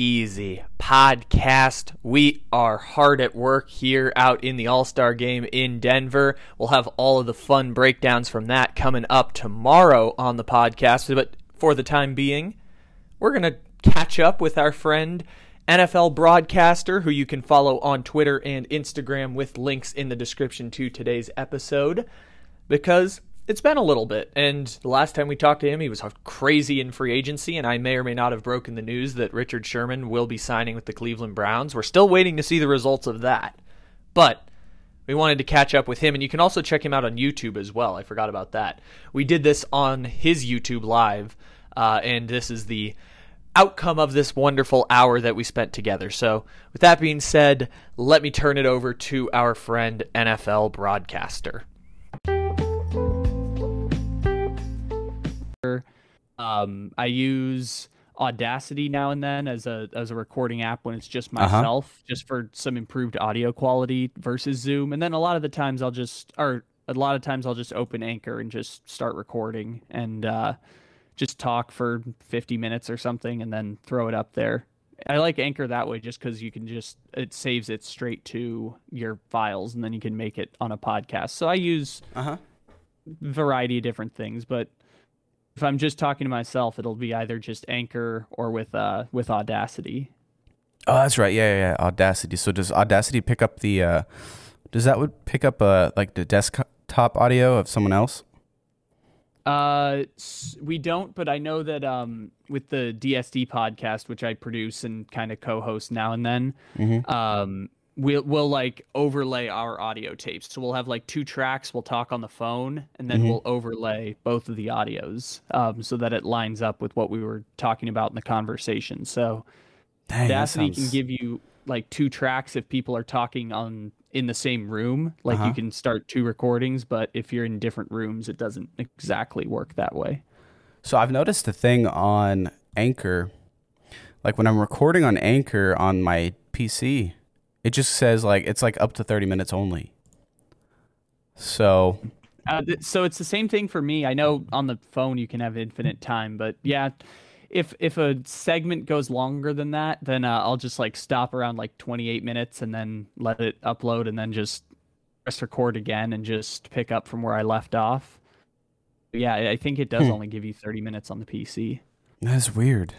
Easy podcast. We are hard at work here out in the All Star game in Denver. We'll have all of the fun breakdowns from that coming up tomorrow on the podcast. But for the time being, we're going to catch up with our friend, NFL broadcaster, who you can follow on Twitter and Instagram with links in the description to today's episode. Because it's been a little bit. And the last time we talked to him, he was crazy in free agency, and I may or may not have broken the news that Richard Sherman will be signing with the Cleveland Browns. We're still waiting to see the results of that. But we wanted to catch up with him, and you can also check him out on YouTube as well. I forgot about that. We did this on his YouTube Live, uh, and this is the outcome of this wonderful hour that we spent together. So, with that being said, let me turn it over to our friend NFL broadcaster. Um, I use Audacity now and then as a as a recording app when it's just Uh-huh. myself, just for some improved audio quality versus Zoom. And then a lot of the times I'll just or a lot of times I'll just open Anchor and just start recording and uh, just talk for 50 minutes or something and then throw it up there. I like Anchor that way just because you can just it saves it straight to your files and then you can make it on a podcast. So I use Uh huh. variety of different things, but if I'm just talking to myself, it'll be either just Anchor or with uh with Audacity. Oh, that's right. Yeah, yeah, yeah. Audacity. So does Audacity pick up the? uh Does that would pick up uh like the desktop audio of someone else? Uh, we don't, but I know that um with the DSD podcast, which I produce and kind of co-host now and then, Mhm. um we'll we'll like overlay our audio tapes. So we'll have like two tracks. We'll talk on the phone, and then Mhm. we'll overlay both of the audios, um, so that it lines up with what we were talking about in the conversation. So. Dang, that Audacity can give you like two tracks if people are talking on in the same room. Like Uh-huh. you can start two recordings, but if you're in different rooms, it doesn't exactly work that way. So I've noticed a thing on Anchor, like when I'm recording on Anchor on my PC, it just says like it's like up to thirty minutes only. So Uh, th- so it's the same thing for me. I know on the phone you can have infinite time, but yeah, if if a segment goes longer than that, then uh, I'll just like stop around like 28 minutes and then let it upload and then just press record again and just pick up from where I left off. Yeah, I I think it does Hmm. only give you 30 minutes on the PC. that's weird.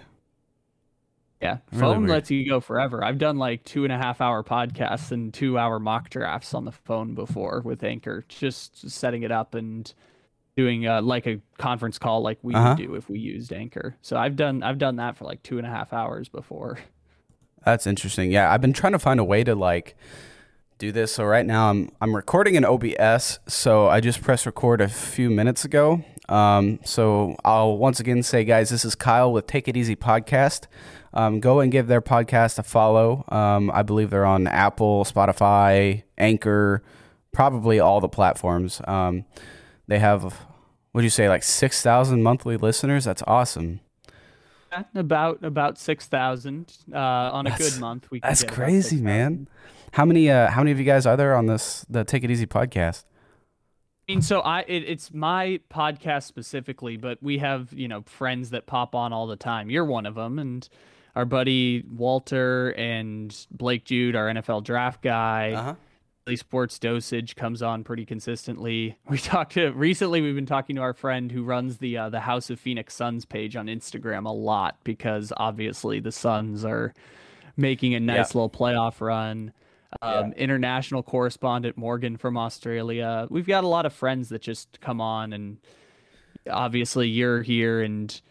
Yeah, Really phone weird. lets you go forever. I've done like two and a half hour podcasts and two hour mock drafts on the phone before with Anchor, just setting it up and doing uh, like a conference call like we Uh-huh. would do if we used Anchor. So I've done I've done that for like two and a half hours before. That's interesting. Yeah, I've been trying to find a way to like do this. So right now I'm I'm recording in OBS. So I just pressed record a few minutes ago. Um, so I'll once again say, guys, this is Kyle with Take It Easy podcast. Um, go and give their podcast a follow. Um, I believe they're on Apple, Spotify, Anchor, probably all the platforms. Um, they have, what do you say, like six thousand monthly listeners? That's awesome. About about six thousand uh, on a That's- good month. We That's crazy, man. How many uh how many of you guys are there on this the Take It Easy podcast? I mean, so I it, it's my podcast specifically, but we have you know friends that pop on all the time. You're one of them, and our buddy Walter and Blake Jude, our NFL draft guy. Uh-huh. Sports Dosage comes on pretty consistently. We talked to recently. We've been talking to our friend who runs the uh, the House of Phoenix Suns page on Instagram a lot because obviously the Suns are making a nice yeah. little playoff run. Um, yeah. International correspondent Morgan from Australia. We've got a lot of friends that just come on, and obviously you're here, and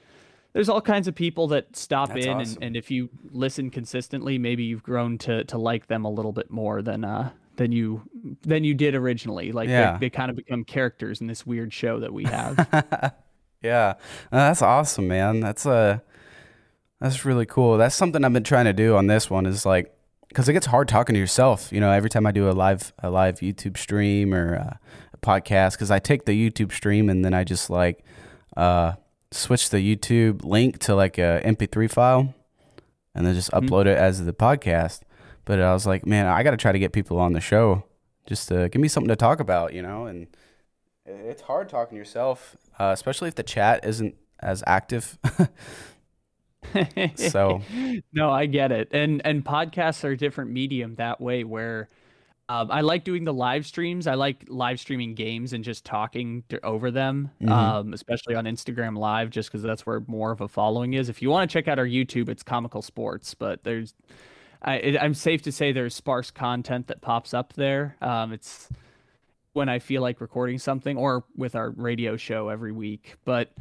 there's all kinds of people that stop That's in, awesome. and, and if you listen consistently, maybe you've grown to to like them a little bit more than uh than you than you did originally. Like yeah. they, they kind of become characters in this weird show that we have. yeah, that's awesome, man. That's a uh, that's really cool. That's something I've been trying to do on this one. Is like because it gets hard talking to yourself. You know, every time I do a live a live YouTube stream or a, a podcast, because I take the YouTube stream and then I just like uh, switch the YouTube link to like a MP3 file, and then just mm-hmm. upload it as the podcast. But I was like, man, I got to try to get people on the show just to give me something to talk about, you know. And it's hard talking to yourself, uh, especially if the chat isn't as active. so no i get it and and podcasts are a different medium that way where um, i like doing the live streams i like live streaming games and just talking to, over them mm-hmm. um, especially on instagram live just because that's where more of a following is if you want to check out our youtube it's comical sports but there's I, it, i'm safe to say there's sparse content that pops up there um, it's when i feel like recording something or with our radio show every week but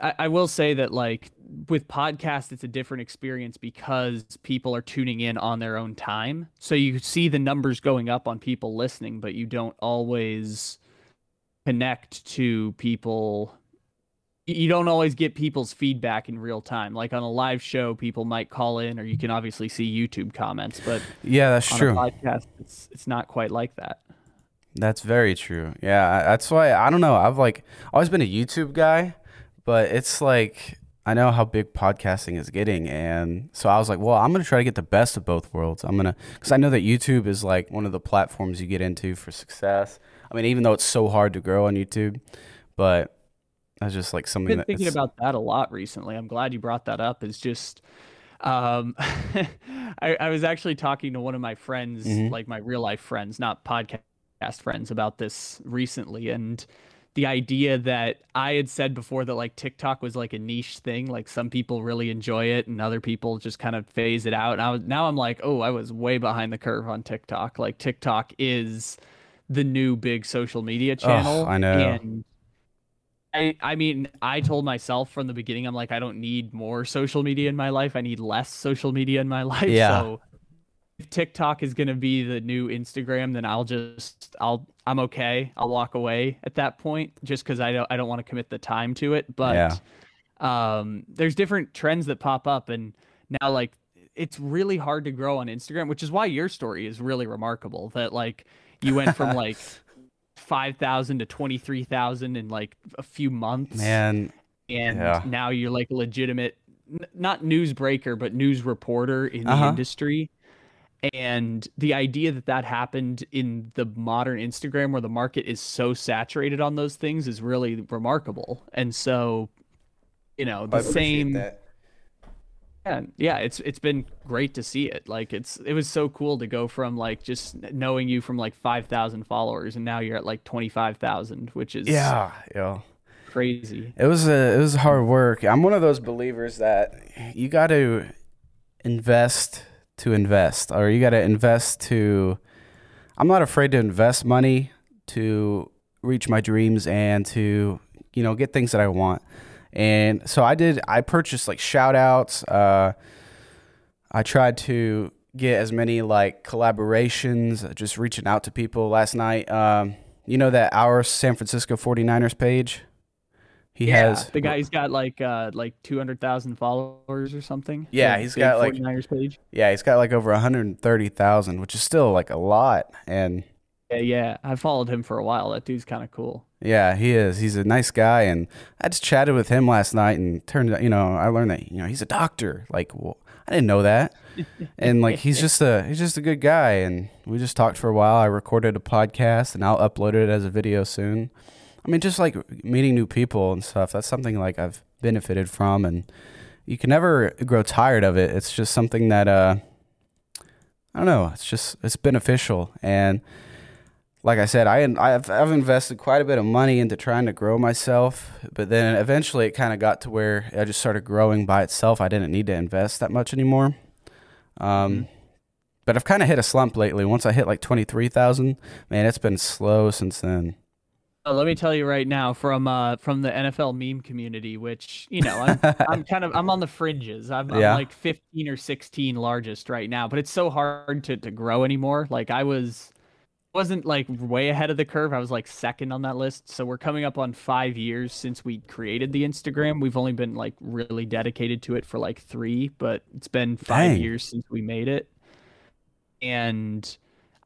I, I will say that like with podcasts, it's a different experience because people are tuning in on their own time. So you see the numbers going up on people listening, but you don't always connect to people. You don't always get people's feedback in real time. Like on a live show, people might call in, or you can obviously see YouTube comments. But yeah, that's true. podcast, it's it's not quite like that. That's very true. Yeah, that's why I don't know. I've like always been a YouTube guy but it's like I know how big podcasting is getting, and so I was like, well, I'm gonna try to get the best of both worlds. I'm gonna because I know that YouTube is like one of the platforms you get into for success. I mean, even though it's so hard to grow on YouTube, but that's just like something. I've been thinking about that a lot recently. I'm glad you brought that up. It's just. Um, I, I, was actually talking to one of my friends, mm-hmm. like my real life friends, not podcast friends, about this recently, and the idea that I had said before that like TikTok was like a niche thing, like some people really enjoy it and other people just kind of phase it out. And I was now I'm like, oh, I was way behind the curve on TikTok. Like TikTok is the new big social media channel. Oh, I know. And I I mean, I told myself from the beginning, I'm like, I don't need more social media in my life. I need less social media in my life. Yeah. So TikTok is going to be the new Instagram, then I'll just I'll I'm okay. I'll walk away at that point just because I don't I don't want to commit the time to it. But yeah. um, there's different trends that pop up, and now like it's really hard to grow on Instagram, which is why your story is really remarkable. That like you went from like five thousand to twenty three thousand in like a few months, man, and yeah. now you're like a legitimate, not newsbreaker, but news reporter in the uh-huh. industry and the idea that that happened in the modern Instagram where the market is so saturated on those things is really remarkable. And so, you know, the same that. Yeah, yeah, it's it's been great to see it. Like it's it was so cool to go from like just knowing you from like 5,000 followers and now you're at like 25,000, which is Yeah, yeah. Crazy. It was a it was hard work. I'm one of those believers that you got to invest to invest, or you got to invest to. I'm not afraid to invest money to reach my dreams and to you know get things that I want. And so I did. I purchased like shout outs. Uh, I tried to get as many like collaborations, just reaching out to people last night. Um, you know that our San Francisco 49ers page? He yeah, has the guy. He's got like uh like two hundred thousand followers or something. Yeah, he's got like 49ers page. Yeah, he's got like over one hundred thirty thousand, which is still like a lot. And yeah, yeah, I followed him for a while. That dude's kind of cool. Yeah, he is. He's a nice guy, and I just chatted with him last night, and turned out, you know, I learned that you know he's a doctor. Like, well, I didn't know that, and like he's just a he's just a good guy, and we just talked for a while. I recorded a podcast, and I'll upload it as a video soon. I mean, just like meeting new people and stuff. That's something like I've benefited from, and you can never grow tired of it. It's just something that uh, I don't know. It's just it's beneficial, and like I said, I I've, I've invested quite a bit of money into trying to grow myself, but then eventually it kind of got to where I just started growing by itself. I didn't need to invest that much anymore. Um, mm-hmm. But I've kind of hit a slump lately. Once I hit like twenty three thousand, man, it's been slow since then. Uh, let me tell you right now from uh from the NFL meme community, which you know I'm I'm kind of I'm on the fringes. I'm, yeah. I'm like 15 or 16 largest right now, but it's so hard to to grow anymore. Like I was wasn't like way ahead of the curve. I was like second on that list. So we're coming up on five years since we created the Instagram. We've only been like really dedicated to it for like three, but it's been five Dang. years since we made it. And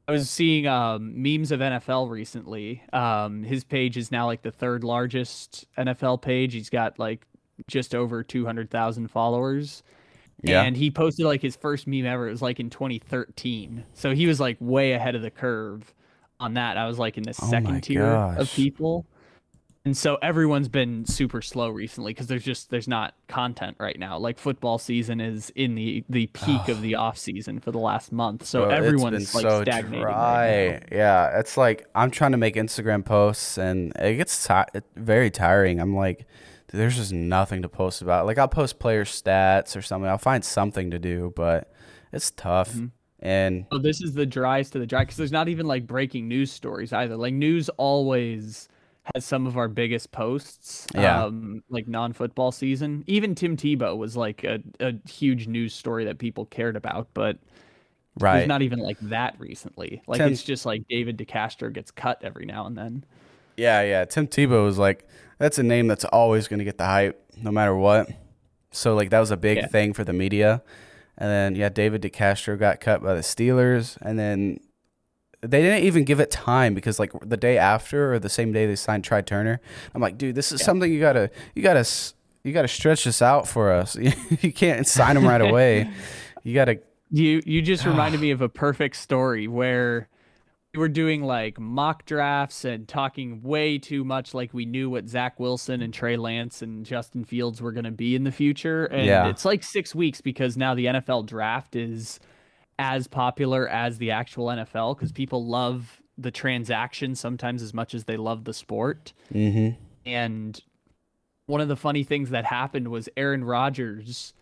I was seeing um, memes of NFL recently. Um, his page is now like the third largest NFL page. He's got like just over 200,000 followers. Yeah. And he posted like his first meme ever. It was like in 2013. So he was like way ahead of the curve on that. I was like in the oh second tier gosh. of people and so everyone's been super slow recently because there's just there's not content right now like football season is in the the peak oh. of the off season for the last month so Bro, everyone's like so stagnating. Right yeah it's like i'm trying to make instagram posts and it gets ti- very tiring i'm like dude, there's just nothing to post about like i'll post player stats or something i'll find something to do but it's tough mm-hmm. And oh, this is the driest to the dry because there's not even like breaking news stories either. Like news always has some of our biggest posts. Yeah. Um, like non football season. Even Tim Tebow was like a, a huge news story that people cared about, but right. It's not even like that recently. Like Tim, it's just like David DeCastro gets cut every now and then. Yeah, yeah. Tim Tebow is like that's a name that's always gonna get the hype no matter what. So like that was a big yeah. thing for the media. And then yeah, David DeCastro got cut by the Steelers, and then they didn't even give it time because like the day after or the same day they signed Trai Turner. I'm like, dude, this is yeah. something you gotta you gotta you gotta stretch this out for us. you can't sign them right away. You gotta. You you just reminded me of a perfect story where we were doing like mock drafts and talking way too much like we knew what Zach Wilson and Trey Lance and Justin Fields were gonna be in the future. And yeah. it's like six weeks because now the NFL draft is as popular as the actual NFL because people love the transaction sometimes as much as they love the sport. Mm-hmm. And one of the funny things that happened was Aaron Rodgers.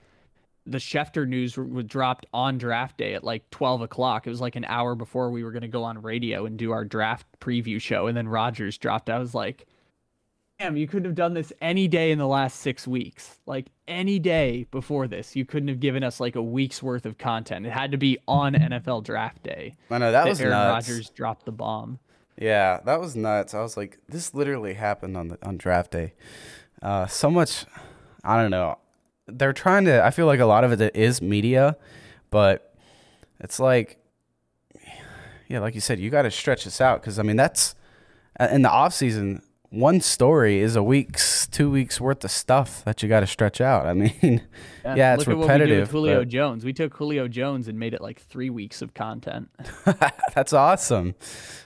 The Schefter news was dropped on draft day at like 12 o'clock. It was like an hour before we were going to go on radio and do our draft preview show. And then Rodgers dropped. I was like, damn, you couldn't have done this any day in the last six weeks. Like any day before this, you couldn't have given us like a week's worth of content. It had to be on NFL draft day. I know that, that was Aaron nuts. Rodgers dropped the bomb. Yeah, that was nuts. I was like, this literally happened on the on draft day. Uh, so much, I don't know. They're trying to. I feel like a lot of it is media, but it's like, yeah, like you said, you got to stretch this out because I mean that's in the off season one story is a week's, two weeks worth of stuff that you got to stretch out. I mean, yeah, yeah it's repetitive. with Julio but... Jones, we took Julio Jones and made it like three weeks of content. That's awesome.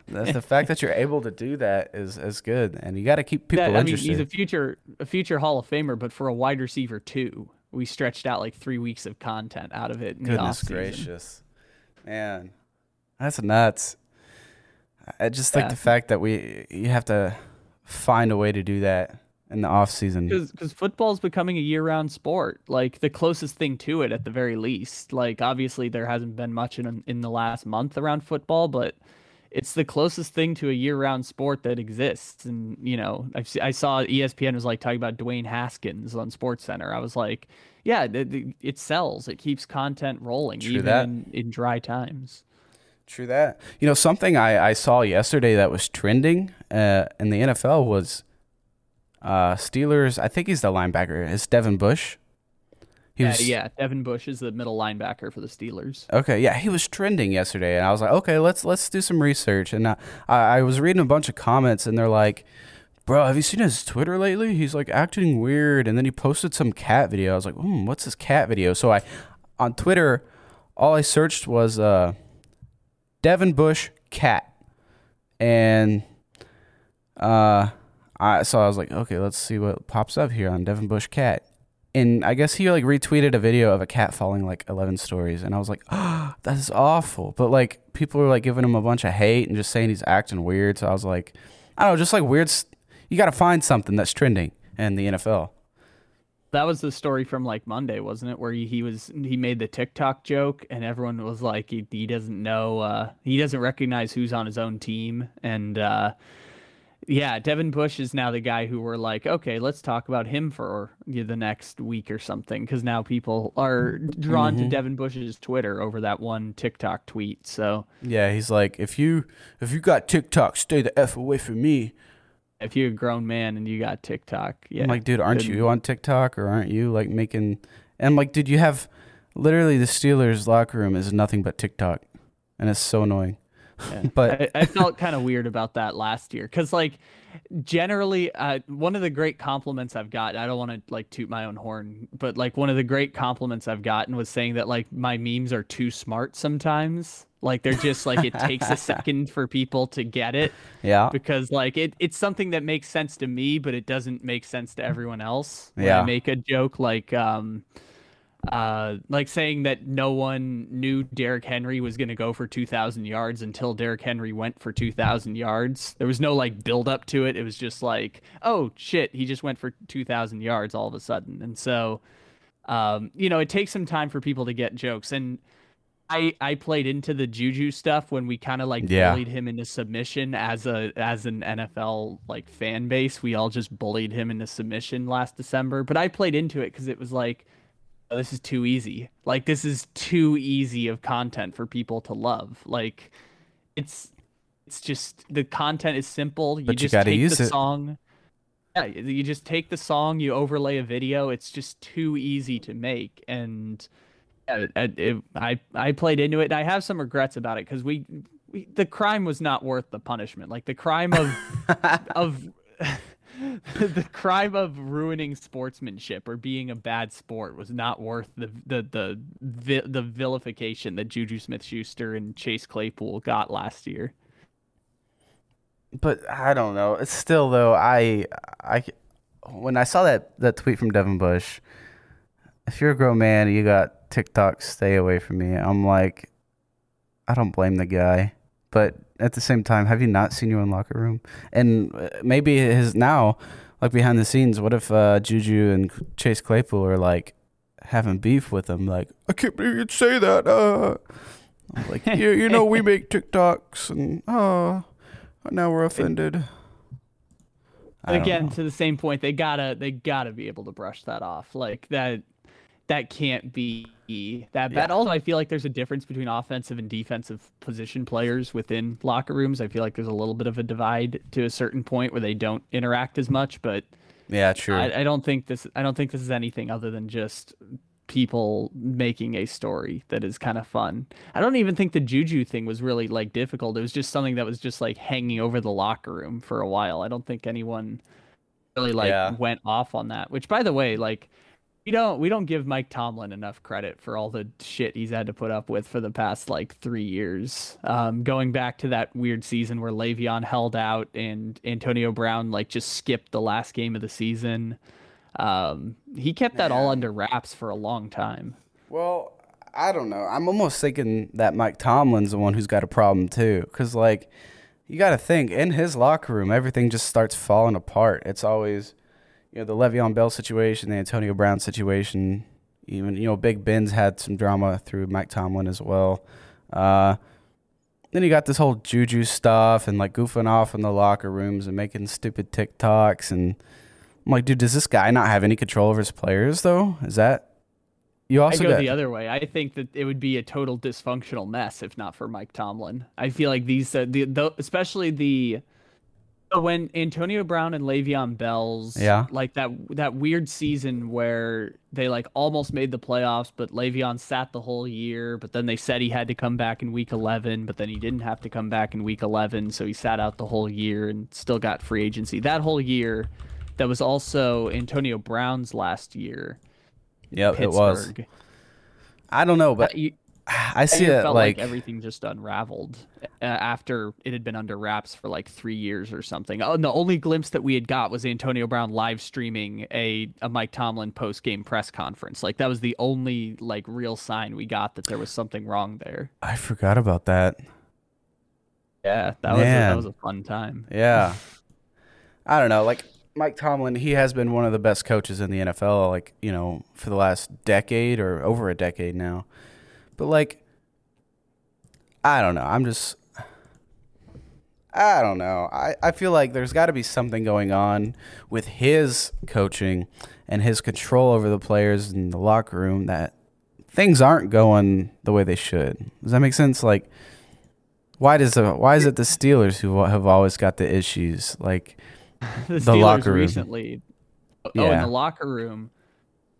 That's the fact that you're able to do that is is good, and you got to keep people that, I interested. mean, he's a future a future Hall of Famer, but for a wide receiver too, we stretched out like three weeks of content out of it. Goodness gracious, man, that's nuts. I just yeah. like the fact that we you have to find a way to do that in the off season. Because football is becoming a year-round sport like the closest thing to it at the very least. Like obviously there hasn't been much in in the last month around football but it's the closest thing to a year-round sport that exists. And you know I've, i saw espn was like talking about dwayne haskins on sports center i was like yeah it, it sells. It keeps content rolling True even. In, in dry times True that. You know, something I, I saw yesterday that was trending uh, in the NFL was uh, Steelers. I think he's the linebacker. It's Devin Bush. He yeah, was, yeah. Devin Bush is the middle linebacker for the Steelers. Okay, yeah, he was trending yesterday, and I was like, okay, let's let's do some research. And uh, I, I was reading a bunch of comments, and they're like, bro, have you seen his Twitter lately? He's like acting weird, and then he posted some cat video. I was like, hmm, what's this cat video? So I, on Twitter, all I searched was uh Devin Bush cat, and uh, I so I was like, okay, let's see what pops up here on Devin Bush cat. and I guess he like retweeted a video of a cat falling like 11 stories, and I was like, oh, that is awful. But like people were like giving him a bunch of hate and just saying he's acting weird. So I was like, I don't know, just like weird. You got to find something that's trending in the NFL. That was the story from like Monday, wasn't it? Where he, he was he made the TikTok joke, and everyone was like, he, he doesn't know, uh, he doesn't recognize who's on his own team, and uh, yeah, Devin Bush is now the guy who we're like, okay, let's talk about him for the next week or something, because now people are drawn mm-hmm. to Devin Bush's Twitter over that one TikTok tweet. So yeah, he's like, if you if you got TikTok, stay the f away from me. If you're a grown man and you got TikTok, yeah, I'm like, dude, aren't you on TikTok or aren't you like making? And I'm like, dude, you have literally the Steelers locker room is nothing but TikTok, and it's so annoying. Yeah. but I, I felt kind of weird about that last year because like generally uh, one of the great compliments i've gotten i don't want to like toot my own horn but like one of the great compliments i've gotten was saying that like my memes are too smart sometimes. Like they're just like it takes a second for people to get it yeah. because like it, it's something that makes sense to me but it doesn't make sense to everyone else. When yeah. i make a joke like um uh, like saying that no one knew Derrick Henry was going to go for 2,000 yards until Derrick Henry went for 2,000 yards. There was no like build up to it. It was just like, oh shit, he just went for 2,000 yards all of a sudden. And so, um, you know, it takes some time for people to get jokes. And I I played into the Juju stuff when we kind of like yeah. bullied him into submission as a as an NFL like fan base. We all just bullied him into submission last December. But I played into it because it was like Oh, this is too easy. Like this is too easy of content for people to love. Like it's it's just the content is simple. You but just you take use the it. song. Yeah, you just take the song, you overlay a video. It's just too easy to make, and yeah, it, it, I I played into it. and I have some regrets about it because we, we the crime was not worth the punishment. Like the crime of of the crime of ruining sportsmanship or being a bad sport was not worth the the the the vilification that Juju Smith-Schuster and Chase Claypool got last year. But I don't know. It's still though. I I when I saw that that tweet from Devin Bush, if you're a grown man, you got TikTok. Stay away from me. I'm like, I don't blame the guy, but at the same time, have you not seen you in locker room? And uh, maybe his now, like behind the scenes, what if uh, Juju and Chase Claypool are like having beef with him? Like, I can't believe you'd say that. Uh, like, you, you know, we make TikToks, and uh, now we're offended. Again, to the same point, they gotta they gotta be able to brush that off. Like that that can't be that bad. Yeah. Also, I feel like there's a difference between offensive and defensive position players within locker rooms. I feel like there's a little bit of a divide to a certain point where they don't interact as much. But yeah, true. I, I don't think this. I don't think this is anything other than just people making a story that is kind of fun. I don't even think the Juju thing was really like difficult. It was just something that was just like hanging over the locker room for a while. I don't think anyone really like yeah. went off on that. Which by the way, like we don't we don't give Mike Tomlin enough credit for all the shit he's had to put up with for the past like three years. Um, going back to that weird season where Le'Veon held out and Antonio Brown like just skipped the last game of the season. Um, he kept that all under wraps for a long time. Well, I don't know. I'm almost thinking that Mike Tomlin's the one who's got a problem too, because like you got to think in his locker room, everything just starts falling apart. It's always you know the Le'Veon Bell situation, the Antonio Brown situation, even you know Big Ben's had some drama through Mike Tomlin as well. Uh, then you got this whole Juju stuff and like goofing off in the locker rooms and making stupid TikToks and I'm like, dude, does this guy not have any control over his players though? Is that you also I go got, the other way. I think that it would be a total dysfunctional mess if not for Mike Tomlin. I feel like these, uh, the, the especially the when Antonio Brown and Le'Veon Bell's yeah. like that that weird season where they like almost made the playoffs, but Le'Veon sat the whole year, but then they said he had to come back in week eleven, but then he didn't have to come back in week eleven, so he sat out the whole year and still got free agency. That whole year that was also Antonio Brown's last year. Yeah, it was. I don't know, but uh, I see it felt like, like, everything just unraveled uh, after it had been under wraps for like three years or something. Oh, and the only glimpse that we had got was Antonio Brown live streaming a, a Mike Tomlin post game press conference. Like that was the only like real sign we got that there was something wrong there. I forgot about that. Yeah, that was a, that was a fun time. Yeah, I don't know. Like Mike Tomlin, he has been one of the best coaches in the NFL. Like you know, for the last decade or over a decade now. But like, I don't know. I'm just. I don't know. I, I feel like there's got to be something going on with his coaching and his control over the players in the locker room that things aren't going the way they should. Does that make sense? Like, why does the why is it the Steelers who have always got the issues? Like the, the locker room recently. Oh, yeah. in the locker room.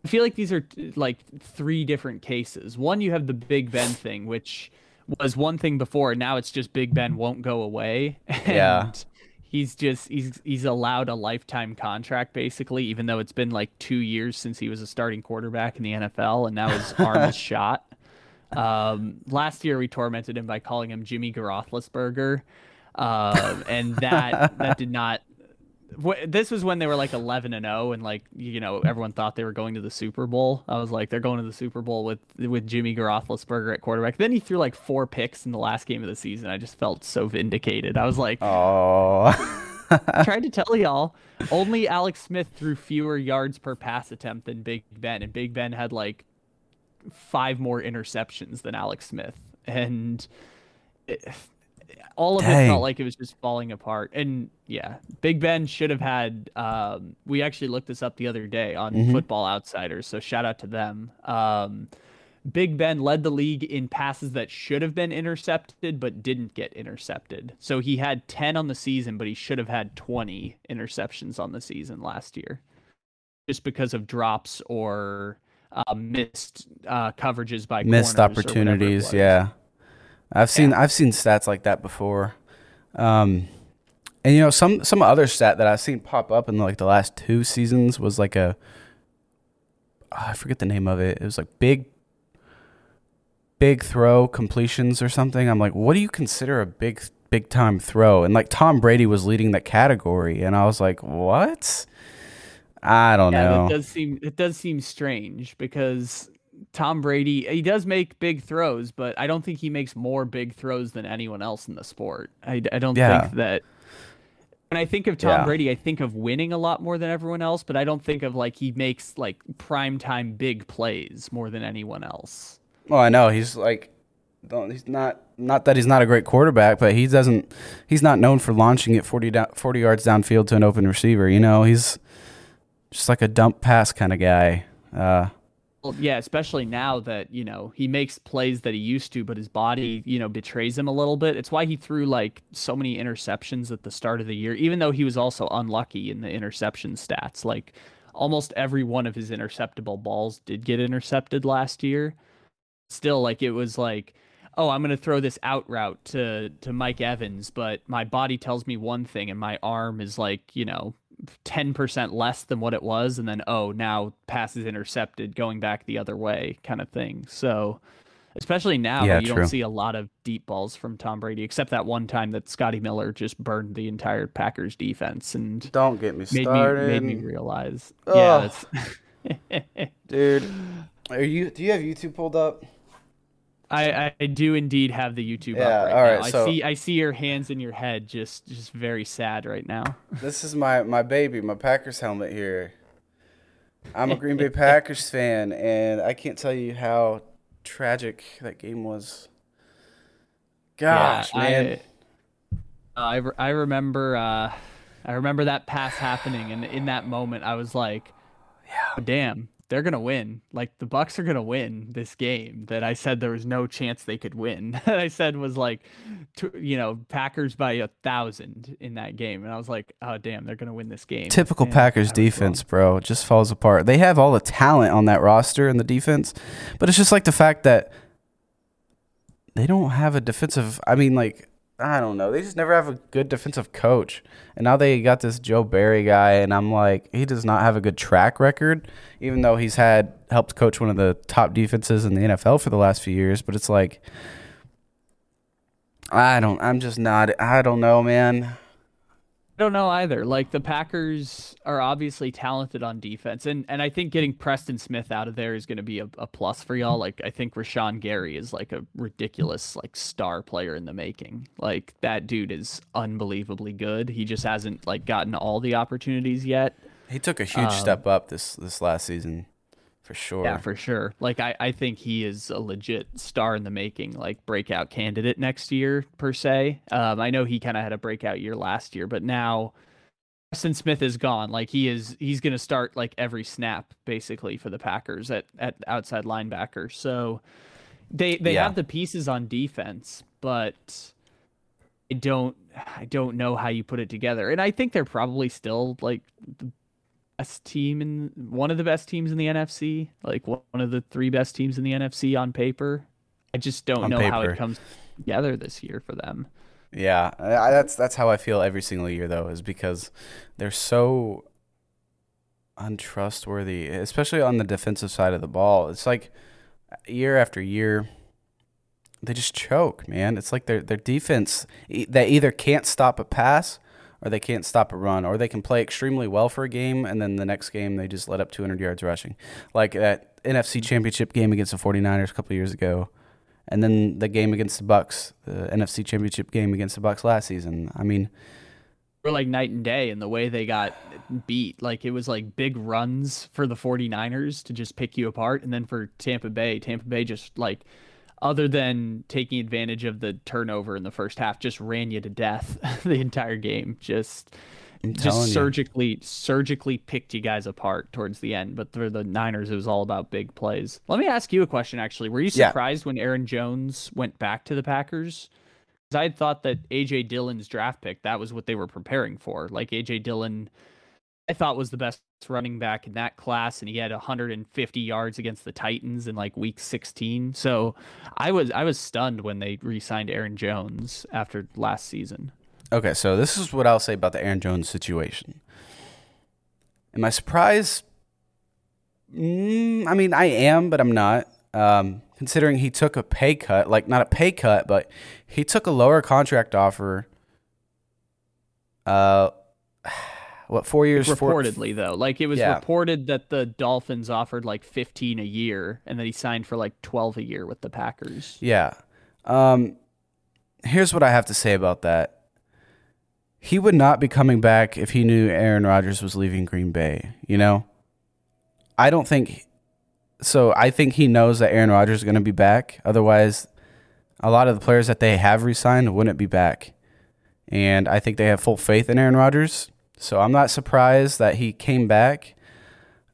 I feel like these are like three different cases. One, you have the Big Ben thing, which was one thing before. Now it's just Big Ben won't go away. And yeah. He's just he's he's allowed a lifetime contract basically, even though it's been like two years since he was a starting quarterback in the NFL, and now his arm is shot. Um, last year we tormented him by calling him Jimmy Garothlisberger, um, and that that did not. This was when they were like 11 and 0 and like you know everyone thought they were going to the Super Bowl. I was like they're going to the Super Bowl with with Jimmy Garothlisberger at quarterback. Then he threw like four picks in the last game of the season. I just felt so vindicated. I was like, "Oh." I tried to tell y'all, only Alex Smith threw fewer yards per pass attempt than Big Ben, and Big Ben had like five more interceptions than Alex Smith, and it, all of Dang. it felt like it was just falling apart. And yeah, Big Ben should have had. Um, we actually looked this up the other day on mm-hmm. Football Outsiders, so shout out to them. Um, Big Ben led the league in passes that should have been intercepted but didn't get intercepted. So he had 10 on the season, but he should have had 20 interceptions on the season last year just because of drops or uh, missed uh, coverages by missed opportunities. Yeah, I've seen yeah. I've seen stats like that before. Um, and you know some some other stat that I've seen pop up in like the last two seasons was like a oh, I forget the name of it. It was like big big throw completions or something. I'm like, what do you consider a big big time throw? And like Tom Brady was leading that category, and I was like, what? I don't yeah, know. It does seem it does seem strange because Tom Brady he does make big throws, but I don't think he makes more big throws than anyone else in the sport. I, I don't yeah. think that. When I think of Tom yeah. Brady, I think of winning a lot more than everyone else, but I don't think of like he makes like prime time big plays more than anyone else. Well, I know he's like he's not not that he's not a great quarterback, but he doesn't he's not known for launching it 40 down, 40 yards downfield to an open receiver. You know, he's just like a dump pass kind of guy. Uh, well, yeah, especially now that you know he makes plays that he used to, but his body, you know, betrays him a little bit. It's why he threw like so many interceptions at the start of the year, even though he was also unlucky in the interception stats. Like almost every one of his interceptable balls did get intercepted last year. Still, like it was like, oh, I'm gonna throw this out route to to Mike Evans, but my body tells me one thing, and my arm is like, you know, 10% less than what it was and then oh now passes intercepted going back the other way kind of thing. So especially now yeah, you true. don't see a lot of deep balls from Tom Brady except that one time that Scotty Miller just burned the entire Packers defense and don't get me started made me, made me realize. Ugh. yeah dude. Are you do you have YouTube pulled up I, I do indeed have the YouTube yeah, up right all right, now. So I see I see your hands in your head just just very sad right now. This is my my baby, my Packers helmet here. I'm a Green Bay Packers fan and I can't tell you how tragic that game was. Gosh, yeah, man. I, I, I remember uh, I remember that pass happening and in that moment I was like, yeah, damn they're gonna win. Like the Bucs are gonna win this game. That I said there was no chance they could win. that I said was like, you know, Packers by a thousand in that game, and I was like, oh damn, they're gonna win this game. Typical and Packers defense, bro. It just falls apart. They have all the talent on that roster in the defense, but it's just like the fact that they don't have a defensive. I mean, like I don't know. They just never have a good defensive coach. And now they got this Joe Barry guy, and I'm like, he does not have a good track record, even though he's had helped coach one of the top defenses in the NFL for the last few years. But it's like, I don't. I'm just not. I don't know, man. I don't know either. Like the Packers are obviously talented on defense, and and I think getting Preston Smith out of there is going to be a, a plus for y'all. Like I think Rashan Gary is like a ridiculous like star player in the making. Like that dude is unbelievably good. He just hasn't like gotten all the opportunities yet. He took a huge um, step up this this last season for sure. Yeah, for sure. Like I, I think he is a legit star in the making, like breakout candidate next year per se. Um, I know he kind of had a breakout year last year, but now Preston Smith is gone. Like he is, he's going to start like every snap basically for the Packers at at outside linebacker. So they they yeah. have the pieces on defense, but I don't I don't know how you put it together. And I think they're probably still like the best team in one of the best teams in the NFC, like one of the three best teams in the NFC on paper. I just don't on know paper. how it comes together this year for them. Yeah, I, that's that's how I feel every single year though, is because they're so untrustworthy, especially on the defensive side of the ball. It's like year after year they just choke, man. It's like their their defense they either can't stop a pass or they can't stop a run, or they can play extremely well for a game, and then the next game they just let up 200 yards rushing. Like that NFC Championship game against the 49ers a couple years ago, and then the game against the Bucs, the NFC Championship game against the Bucs last season. I mean, were like night and day in the way they got beat. Like it was like big runs for the 49ers to just pick you apart, and then for Tampa Bay, Tampa Bay just like – other than taking advantage of the turnover in the first half, just ran you to death the entire game. Just just surgically you. surgically picked you guys apart towards the end. But for the Niners, it was all about big plays. Let me ask you a question. Actually, were you surprised yeah. when Aaron Jones went back to the Packers? Because I had thought that AJ Dillon's draft pick that was what they were preparing for. Like AJ Dillon I thought was the best running back in that class, and he had 150 yards against the Titans in like week 16. So I was I was stunned when they re-signed Aaron Jones after last season. Okay, so this is what I'll say about the Aaron Jones situation. Am I surprised? Mm, I mean, I am, but I'm not. Um, considering he took a pay cut, like not a pay cut, but he took a lower contract offer. Uh what four years? Reportedly, four, though, like it was yeah. reported that the Dolphins offered like fifteen a year, and that he signed for like twelve a year with the Packers. Yeah. Um, here's what I have to say about that. He would not be coming back if he knew Aaron Rodgers was leaving Green Bay. You know, I don't think. So I think he knows that Aaron Rodgers is going to be back. Otherwise, a lot of the players that they have resigned wouldn't be back. And I think they have full faith in Aaron Rodgers. So I'm not surprised that he came back.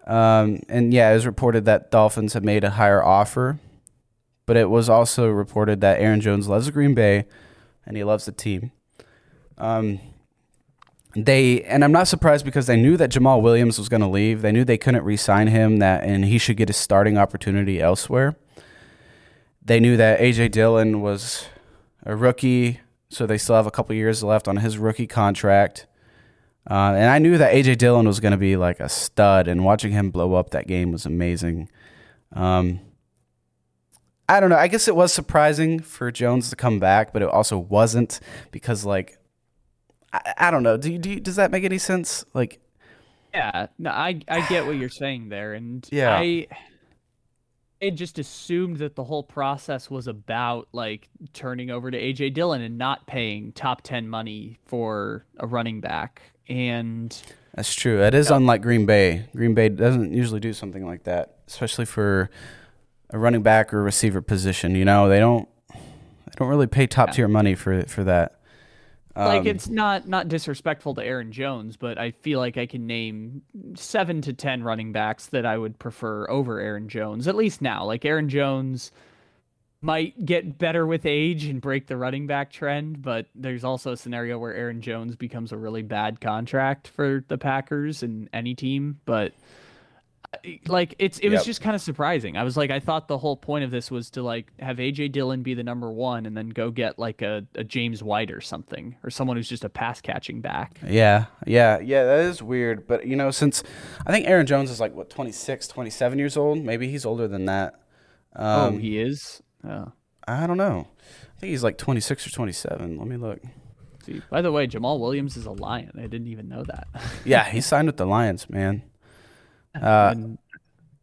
Um, and yeah, it was reported that Dolphins have made a higher offer, but it was also reported that Aaron Jones loves Green Bay and he loves the team. Um, they and I'm not surprised because they knew that Jamaal Williams was going to leave. They knew they couldn't re-sign him that and he should get a starting opportunity elsewhere. They knew that AJ Dillon was a rookie, so they still have a couple years left on his rookie contract. Uh, and I knew that AJ Dillon was going to be like a stud, and watching him blow up that game was amazing. Um, I don't know. I guess it was surprising for Jones to come back, but it also wasn't because, like, I, I don't know. Do you, do you, does that make any sense? Like, yeah, no, I I get what you're saying there, and yeah. I it just assumed that the whole process was about like turning over to AJ Dillon and not paying top 10 money for a running back and that's true. It is unlike Green Bay. Green Bay doesn't usually do something like that, especially for a running back or receiver position. You know, they don't they don't really pay top tier money for for that. Um, like it's not not disrespectful to Aaron Jones, but I feel like I can name seven to ten running backs that I would prefer over Aaron Jones. At least now, like Aaron Jones might get better with age and break the running back trend, but there's also a scenario where Aaron Jones becomes a really bad contract for the Packers and any team. But like it's it was yep. just kind of surprising. I was like, I thought the whole point of this was to like have AJ Dillon be the number one and then go get like a, a James White or something or someone who's just a pass catching back. Yeah, yeah, yeah. That is weird, but you know, since I think Aaron Jones is like what 26, 27 years old, maybe he's older than that. Um, oh, he is. Oh. I don't know. I think he's like twenty six or twenty seven. Let me look. See, by the way, Jamaal Williams is a Lion. I didn't even know that. yeah, he signed with the Lions, man. Uh, and,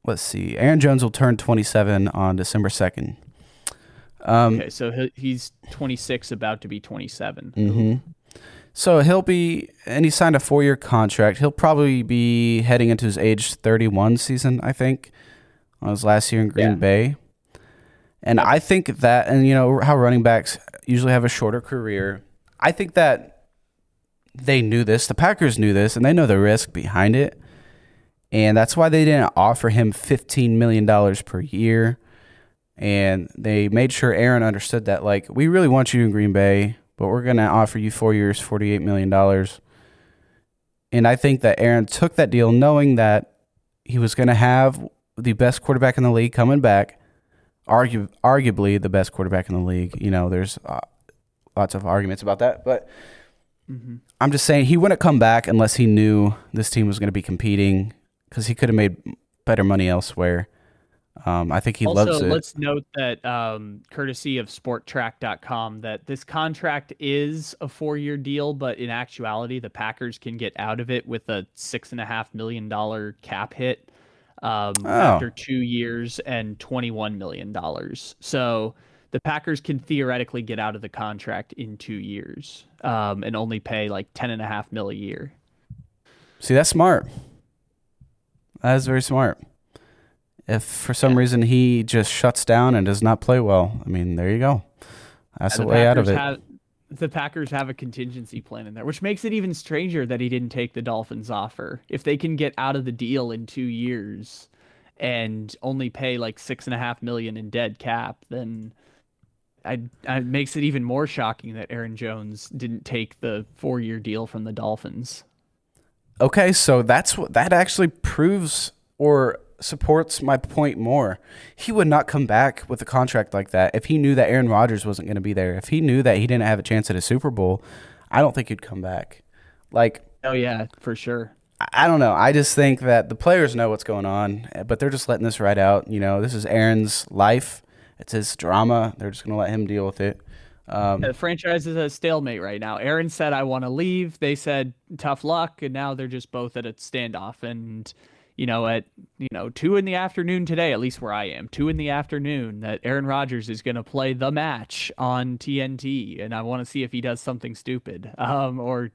let's see. Aaron Jones will turn 27 on December 2nd. Um, okay, so he's 26, about to be 27. Mm-hmm. So he'll be, and he signed a four year contract. He'll probably be heading into his age 31 season, I think, on his last year in Green yeah. Bay. And. I think that, and you know how running backs usually have a shorter career. I think that they knew this. The Packers knew this, and they know the risk behind it. And that's why they didn't offer him $15 million per year. And they made sure Aaron understood that, like, we really want you in Green Bay, but we're going to offer you four years, $48 million. And I think that Aaron took that deal knowing that he was going to have the best quarterback in the league coming back, argu- arguably the best quarterback in the league. You know, there's uh, lots of arguments about that, but mm-hmm. I'm just saying he wouldn't come back unless he knew this team was going to be competing because he could have made better money elsewhere. Um, I think he also, loves it. Let's note that, um, courtesy of Spotrac.com, that this contract is a four-year deal, but in actuality, the Packers can get out of it with a six and a half million dollar cap hit um, oh. after two years and twenty-one million dollars. So the Packers can theoretically get out of the contract in two years um, and only pay like ten and a half mil a year. See, that's smart. That is very smart. If for some yeah. reason he just shuts down and does not play well, I mean, there you go. That's the, the way out of it. Have, the Packers have a contingency plan in there, which makes it even stranger that he didn't take the Dolphins offer. If they can get out of the deal in two years and only pay like six and a half million in dead cap, then I, it makes it even more shocking that Aaron Jones didn't take the four-year deal from the Dolphins. Okay, so that's what that actually proves or supports my point more. He would not come back with a contract like that if he knew that Aaron Rodgers wasn't going to be there. If he knew that he didn't have a chance at a Super Bowl, I don't think he'd come back. Like, oh yeah, for sure. I don't know. I just think that the players know what's going on, but they're just letting this ride out. You know, this is Aaron's life. It's his drama. They're just going to let him deal with it. Um, the franchise is a stalemate right now. Aaron said, "I want to leave." They said, "Tough luck," and now they're just both at a standoff. And you know, at you know two in the afternoon today, at least where I am, two in the afternoon, that Aaron Rodgers is going to play the match on TNT, and I want to see if he does something stupid, um, or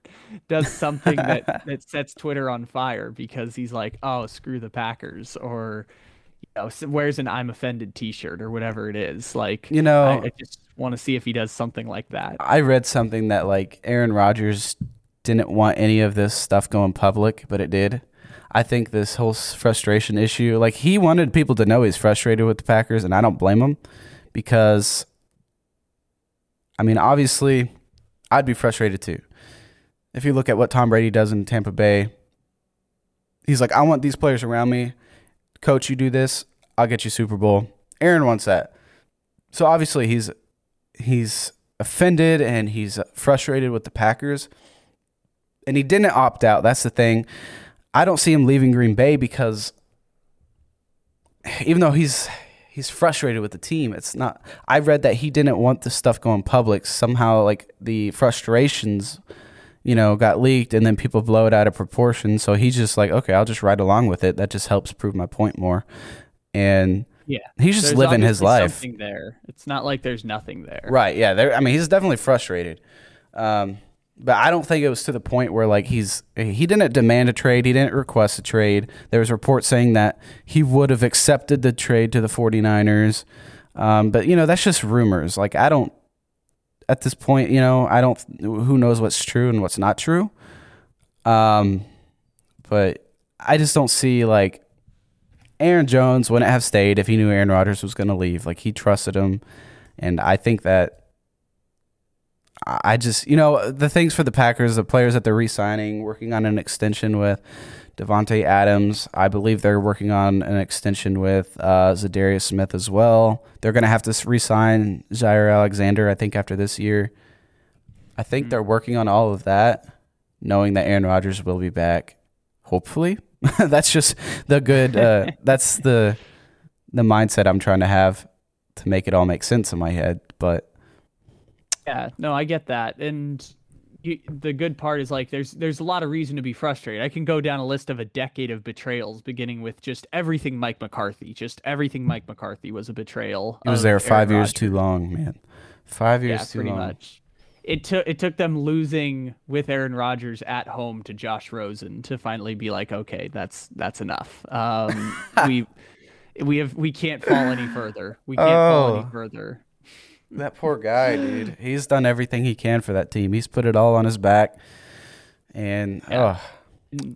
does something that that sets Twitter on fire because he's like, "Oh, screw the Packers," or you know, wears an "I'm offended" T-shirt or whatever it is. Like, you know, I, I just want to see if he does something like that. I read something that like Aaron Rodgers didn't want any of this stuff going public, but it did. I think this whole frustration issue, like he wanted people to know he's frustrated with the Packers, and I don't blame him because, I mean, obviously, I'd be frustrated too. If you look at what Tom Brady does in Tampa Bay, he's like, I want these players around me. Coach, you do this, I'll get you Super Bowl. Aaron wants that. So obviously, he's he's offended and he's frustrated with the Packers. And he didn't opt out. That's the thing. I don't see him leaving Green Bay because even though he's he's frustrated with the team, it's not I read that he didn't want the stuff going public. Somehow like the frustrations you know, got leaked and then people blow it out of proportion. So he's just like, okay, I'll just ride along with it. That just helps prove my point more. And yeah. He's just there's living his life. Something there. It's not like there's nothing there. Right. Yeah. There. I mean, he's definitely frustrated. Um, but I don't think it was to the point where like he's he didn't demand a trade, he didn't request a trade. There was reports saying that he would have accepted the trade to the 49ers. Um, but you know, that's just rumors. Like I don't at this point, you know, I don't who knows what's true and what's not true. Um but I just don't see like Aaron Jones wouldn't have stayed if he knew Aaron Rodgers was going to leave. Like he trusted him, and I think that I just you know the things for the Packers, the players that they're re-signing, working on an extension with, Davante Adams. I believe they're working on an extension with uh, Za'Darius Smith as well. They're going to have to re-sign Zaire Alexander, I think, after this year. I think mm-hmm. they're working on all of that, knowing that Aaron Rodgers will be back. Hopefully, that's just the good. Uh, that's the the mindset I'm trying to have to make it all make sense in my head. But yeah, no, I get that, and you, the good part is like there's there's a lot of reason to be frustrated. I can go down a list of a decade of betrayals, beginning with just everything Mike McCarthy. Just everything Mike McCarthy was a betrayal. He was there five Aaron years Rodgers. too long, man. Five years yeah, too pretty long. Much. It took it took them losing with Aaron Rodgers at home to Josh Rosen to finally be like, okay, that's that's enough. Um, we we have we can't fall any further. We can't oh. fall any oh. further. That poor guy, dude. He's done everything he can for that team. He's put it all on his back. And yeah. oh.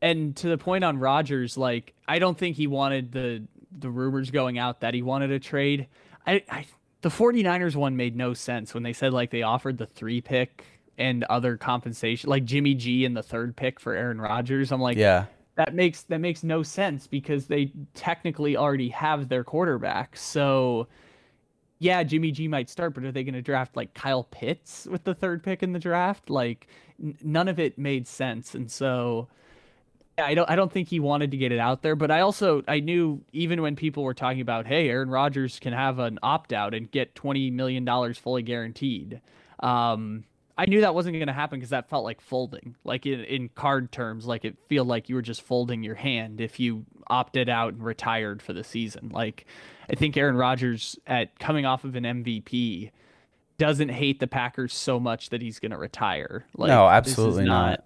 and to the point on Rodgers, like I don't think he wanted the the rumors going out that he wanted a trade. I, I the 49ers one made no sense when they said like they offered the 3 pick and other compensation like Jimmy G and the third pick for Aaron Rodgers. I'm like, yeah. That makes that makes no sense because they technically already have their quarterback. So yeah, Jimmy G might start, but are they going to draft like Kyle Pitts with the third pick in the draft? Like n- none of it made sense. And so I don't I don't think he wanted to get it out there, but I also I knew even when people were talking about, hey, Aaron Rodgers can have an opt out and get 20 million dollars fully guaranteed. Um, I knew that wasn't going to happen because that felt like folding, like in, in card terms, like it feel like you were just folding your hand if you opted out and retired for the season. Like I think Aaron Rodgers at coming off of an MVP doesn't hate the Packers so much that he's going to retire. Like, no, absolutely not, not.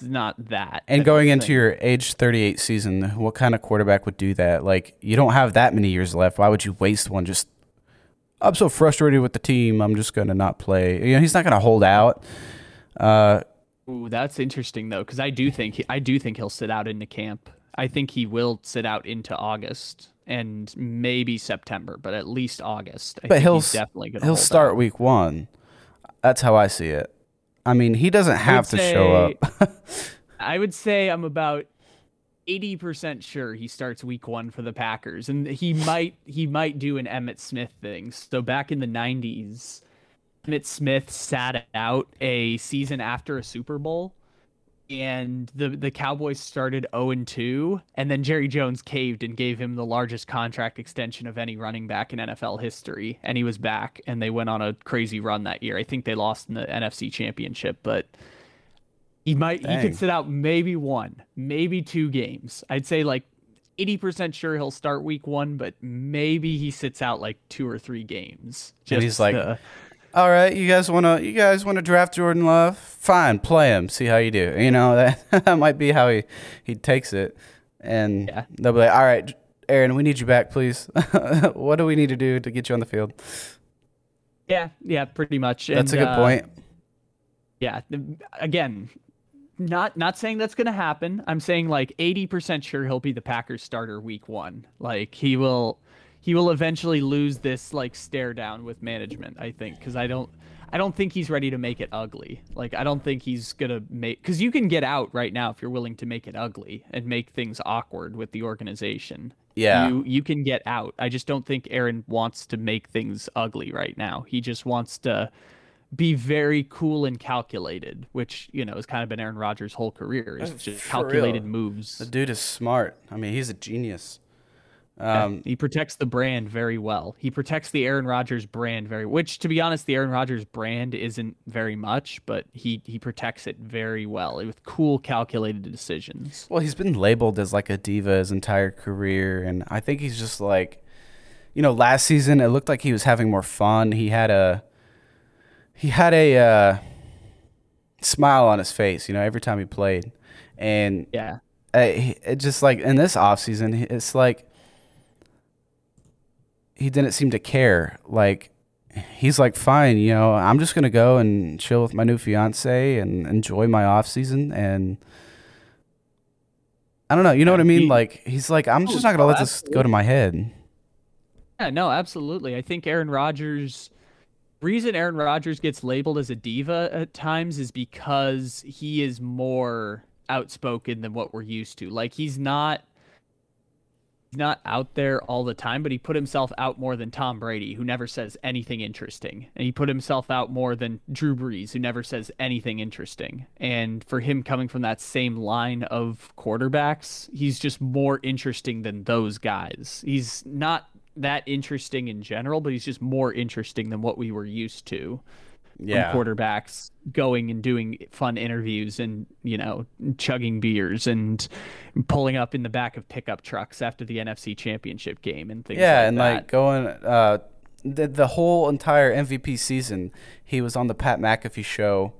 Not that. And going into your age 38 season, what kind of quarterback would do that? Like, you don't have that many years left. Why would you waste one? Just, I'm so frustrated with the team. I'm just going to not play. You know, he's not going to hold out. Uh, Ooh, that's interesting though, because I do think he, I do think he'll sit out into camp. I think he will sit out into August and maybe September, but at least August. I but he'll definitely gonna he'll start out. week one. That's how I see it. I mean, he doesn't have to say, show up. I would say I'm about eighty percent sure he starts week one for the Packers, and he might he might do an Emmitt Smith thing. So back in the '90s, Emmitt Smith sat out a season after a Super Bowl and the the Cowboys started 0 and 2 and then Jerry Jones caved and gave him the largest contract extension of any running back in NFL history and he was back and they went on a crazy run that year. I think they lost in the NFC Championship, but he might Dang. he could sit out maybe one, maybe two games. I'd say like 80% sure he'll start week 1, but maybe he sits out like two or three games. and he's like to, all right, you guys want to you guys want to draft Jordan Love? Fine, play him. See how you do. You know that, that might be how he he takes it, and yeah. they'll be like, "All right, Aaron, we need you back, please. what do we need to do to get you on the field?" Yeah, yeah, pretty much. That's and, a good uh, point. Yeah, again, not not saying that's going to happen. I'm saying like 80% sure he'll be the Packers starter week 1. Like he will he will eventually lose this like stare down with management. I think because I don't. I don't think he's ready to make it ugly. Like I don't think he's gonna make because you can get out right now if you're willing to make it ugly and make things awkward with the organization. Yeah, you you can get out. I just don't think Aaron wants to make things ugly right now. He just wants to be very cool and calculated, which you know has kind of been Aaron Rodgers' whole career is just calculated real. moves. The dude is smart. I mean, he's a genius. Um, he protects the brand very well. He protects the Aaron Rodgers brand very, which to be honest, the Aaron Rodgers brand isn't very much, but he he protects it very well with cool, calculated decisions. Well, he's been labeled as like a diva his entire career, and I think he's just like, you know, last season it looked like he was having more fun. He had a he had a uh, smile on his face, you know, every time he played, and yeah, it, it just like in this off season, it's like he didn't seem to care. Like he's like, fine, you know, I'm just gonna go and chill with my new fiance and enjoy my off season and. I don't know. You know what I mean? Like he's like, I'm just not gonna let this go to my head. Yeah, no, absolutely. I think Aaron Rodgers reason Aaron Rodgers gets labeled as a diva at times is because he is more outspoken than what we're used to. Like he's not not out there all the time, but he put himself out more than Tom Brady, who never says anything interesting. And he put himself out more than Drew Brees, who never says anything interesting. And for him coming from that same line of quarterbacks, he's just more interesting than those guys. He's not that interesting in general, but he's just more interesting than what we were used to yeah. quarterbacks going and doing fun interviews and you know chugging beers and pulling up in the back of pickup trucks after the NFC Championship game and things. Like that. Yeah, like and that. like going uh, the the whole entire MVP season, he was on the Pat McAfee show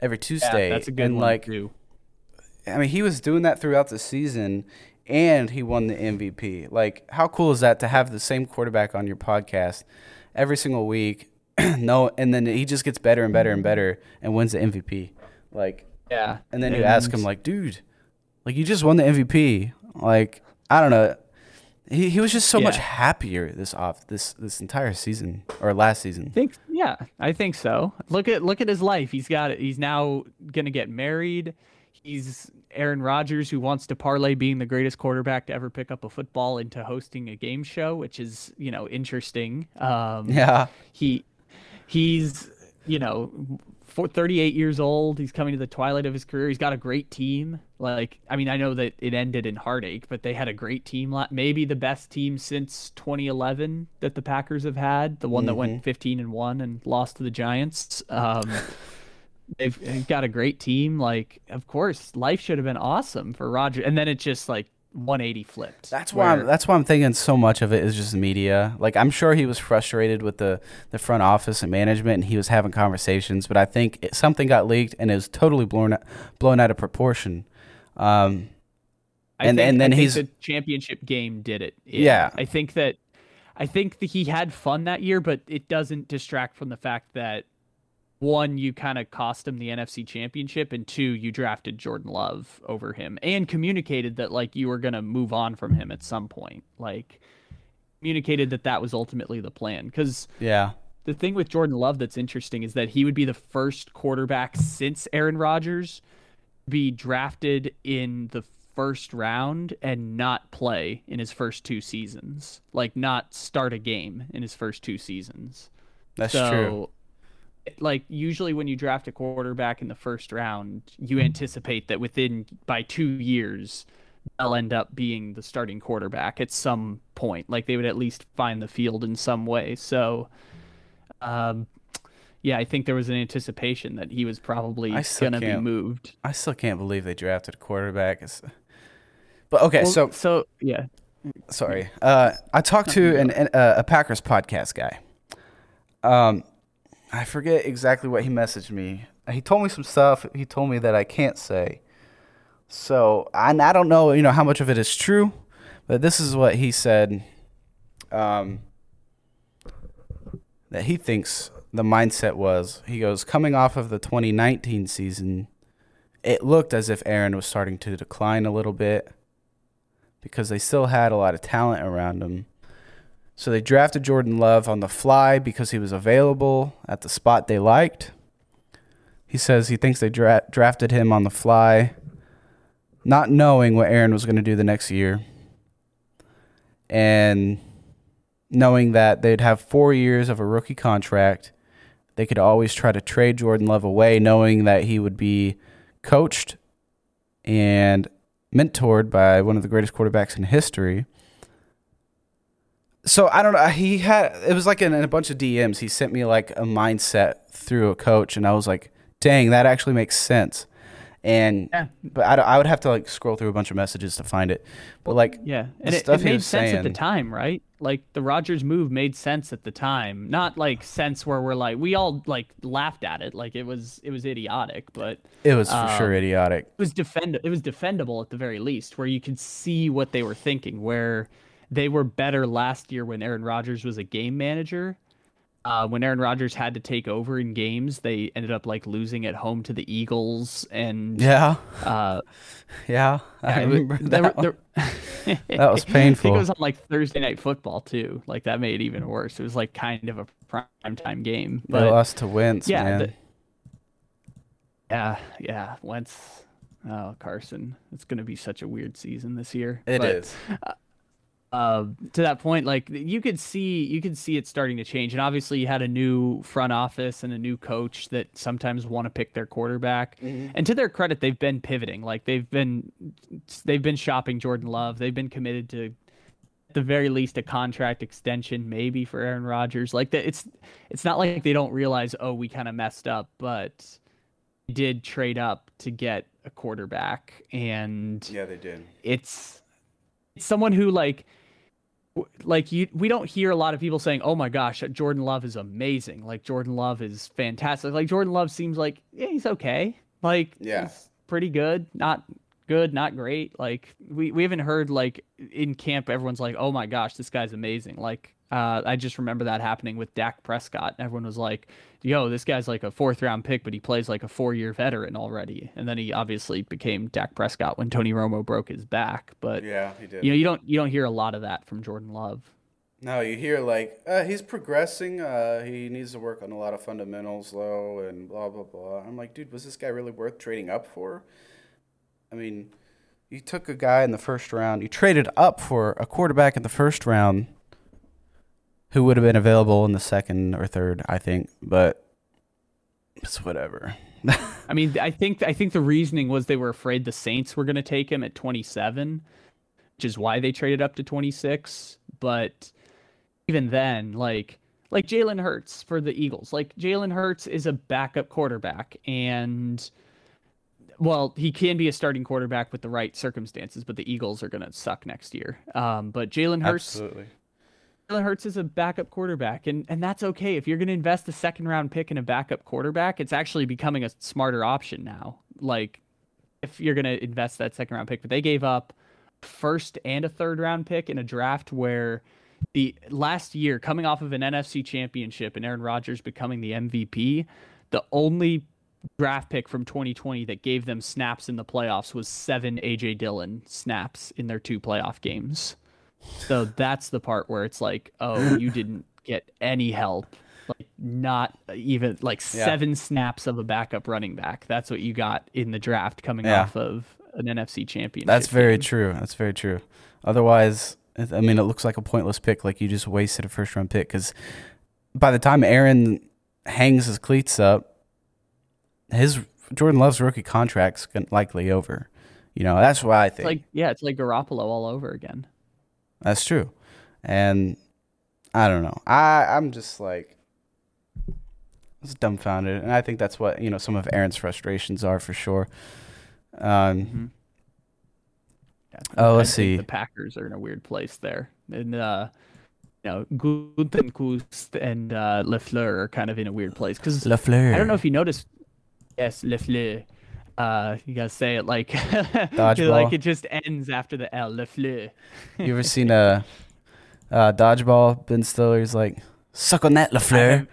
every Tuesday. Yeah, that's a good and one like, too. I mean, he was doing that throughout the season. And he won the MVP. Like, how cool is that to have the same quarterback on your podcast every single week no, and then he just gets better and better and better and wins the MVP. Like, yeah. And then you ask him, like, dude, like you just won the MVP. Like, I don't know. He he was just so yeah. much happier this off this this entire season or last season. I think yeah, I think so. Look at look at his life. He's got it. He's now gonna get married. He's Aaron Rodgers who wants to parlay being the greatest quarterback to ever pick up a football into hosting a game show, which is you know interesting. Um, yeah. He he's you know 38 years old he's coming to the twilight of his career he's got a great team like i mean i know that it ended in heartache but they had a great team maybe the best team since 2011 that the packers have had the one mm-hmm. that went mm-hmm. 15 and 1 and lost to the giants um, they've got a great team like of course life should have been awesome for roger and then it just like 180 flipped. That's why I'm, that's why I'm thinking so much of it is just media. Like I'm sure he was frustrated with the the front office and management, and he was having conversations. But I think it, something got leaked, and it was totally blown blown out of proportion. Um, and think, and then he's the championship game did it. it. Yeah, I think that I think that he had fun that year, but it doesn't distract from the fact that one, you kind of cost him the NFC championship, and two, you drafted Jordan Love over him and communicated that like you were going to move on from him at some point. Like communicated that that was ultimately the plan. Because yeah, the thing with Jordan Love that's interesting is that he would be the first quarterback since Aaron Rodgers be drafted in the first round and not play in his first two seasons. Like not start a game in his first two seasons. That's so, true like usually when you draft a quarterback in the first round, you anticipate that within by two years they'll end up being the starting quarterback at some point. Like they would at least find the field in some way. So, um, yeah, I think there was an anticipation that he was probably gonna be moved. I still can't believe they drafted a quarterback. It's, but okay, well, so so yeah. Sorry, uh, I talked to an, an uh, a Packers podcast guy. Um, I forget exactly what he messaged me. He told me some stuff. He told me that I can't say. So, and I don't know, you know, how much of it is true, but this is what he said. Um, that he thinks the mindset was. He goes, coming off of the 2019 season, it looked as if Aaron was starting to decline a little bit because they still had a lot of talent around him. So they drafted Jordan Love on the fly because he was available at the spot they liked. He says he thinks they dra- drafted him on the fly, not knowing what Aaron was going to do the next year. And knowing that they'd have four years of a rookie contract, they could always try to trade Jordan Love away, knowing that he would be coached and mentored by one of the greatest quarterbacks in history so I don't know. He had it was like in, in, a bunch of DMs. He sent me like a mindset through a coach, and I was like, "Dang, that actually makes sense." And yeah. but I, I would have to like scroll through a bunch of messages to find it. But like yeah, and it, it made sense saying, at the time, right? Like the Rodgers move made sense at the time. Not like sense where we're like we all like laughed at it, like it was it was idiotic, but it was for um, sure idiotic. It was defend it was defendable at the very least, where you could see what they were thinking, where they were better last year when Aaron Rodgers was a game manager. Uh, when Aaron Rodgers had to take over in games, they ended up like losing at home to the Eagles and yeah, uh, yeah, I remember that. There, there, that was painful. I think it was on like Thursday night football too. Like that made it even worse. It was like kind of a prime time game. But they lost to Wentz. Yeah, the, yeah, yeah. Wentz Oh, Carson, it's going to be such a weird season this year. It but, is. Uh, uh, to that point, like you could see, you could see it starting to change, and obviously you had a new front office and a new coach that sometimes want to pick their quarterback. Mm-hmm. And to their credit, they've been pivoting. Like they've been, they've been shopping Jordan Love. They've been committed to, at the very least, a contract extension, maybe for Aaron Rodgers. Like that, it's, it's not like they don't realize, oh, we kind of messed up, but did trade up to get a quarterback, and yeah, they did. It's, it's someone who like like you we don't hear a lot of people saying oh my gosh jordan love is amazing. Like jordan love is fantastic. Like jordan love seems like yeah he's okay. Like yeah. pretty good. Not good not great. Like we, we haven't heard like in camp everyone's like oh my gosh this guy's amazing. Like uh, I just remember that happening with Dak Prescott. Everyone was like, "Yo, this guy's like a fourth round pick, but he plays like a four year veteran already." And then he obviously became Dak Prescott when Tony Romo broke his back. But yeah, he did. You know, you don't you don't hear a lot of that from Jordan Love. No, you hear like uh, he's progressing. Uh, he needs to work on a lot of fundamentals though, and blah blah blah. I'm like, dude, was this guy really worth trading up for? I mean, you took a guy in the first round. You traded up for a quarterback in the first round who would have been available in the second or third, I think, but it's whatever. I mean, I think I think the reasoning was they were afraid the Saints were going to take him at 27, which is why they traded up to 26. But even then, like like Jalen Hurts for the Eagles, like Jalen Hurts is a backup quarterback, and well, he can be a starting quarterback with the right circumstances, but the Eagles are going to suck next year. Um, but Jalen Hurts, Absolutely. Jalen Hurts is a backup quarterback, and and that's okay. If you're going to invest a second round pick in a backup quarterback, it's actually becoming a smarter option now. Like, if you're going to invest that second round pick, but they gave up first and a third round pick in a draft where the last year, coming off of an NFC championship and Aaron Rodgers becoming the MVP, the only draft pick from 2020 that gave them snaps in the playoffs was seven AJ Dillon snaps in their two playoff games. So that's the part where it's like, oh, you didn't get any help. Like not even like yeah. seven snaps of a backup running back. That's what you got in the draft coming yeah. off of an NFC championship. That's very game. true. That's very true. Otherwise, I mean, it looks like a pointless pick. Like you just wasted a first round pick because by the time Aaron hangs his cleats up, his Jordan Love's rookie contract's likely over. You know, that's why I think. It's like yeah, it's like Garoppolo all over again. That's true. And I don't know. I I'm just like it's dumbfounded, and I think that's what you know some of Aaron's frustrations are for sure. Um, mm-hmm. oh, let's see. The Packers are in a weird place there, and uh, you know, Gutekunst and uh, Lafleur are kind of in a weird place because Lafleur. I don't know if you noticed. Yes, Lafleur. Uh, you gotta say it like dodgeball. like it just ends after the L. Le fleu. you ever seen a uh, dodgeball? Ben Stiller's like, suck on that, Lafleur.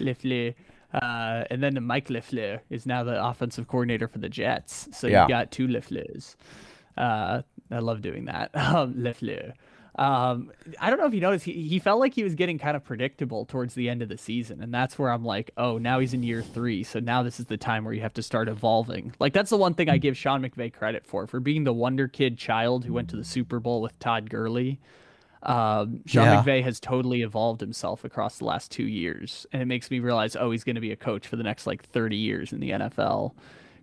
Lafleur. Uh, and then the Mike Lafleur is now the offensive coordinator for the Jets. So yeah. you got two Lafleurs. Uh, I love doing that. Um, Lafleur. Um, I don't know if you noticed, he, he felt like he was getting kind of predictable towards the end of the season. And that's where I'm like, oh, now he's in year three. So now this is the time where you have to start evolving. Like, that's the one thing I give Sean McVay credit for, for being the wonder kid child who went to the Super Bowl with Todd Gurley. Um, Sean yeah. McVay has totally evolved himself across the last two years. And it makes me realize, oh, he's going to be a coach for the next like 30 years in the NFL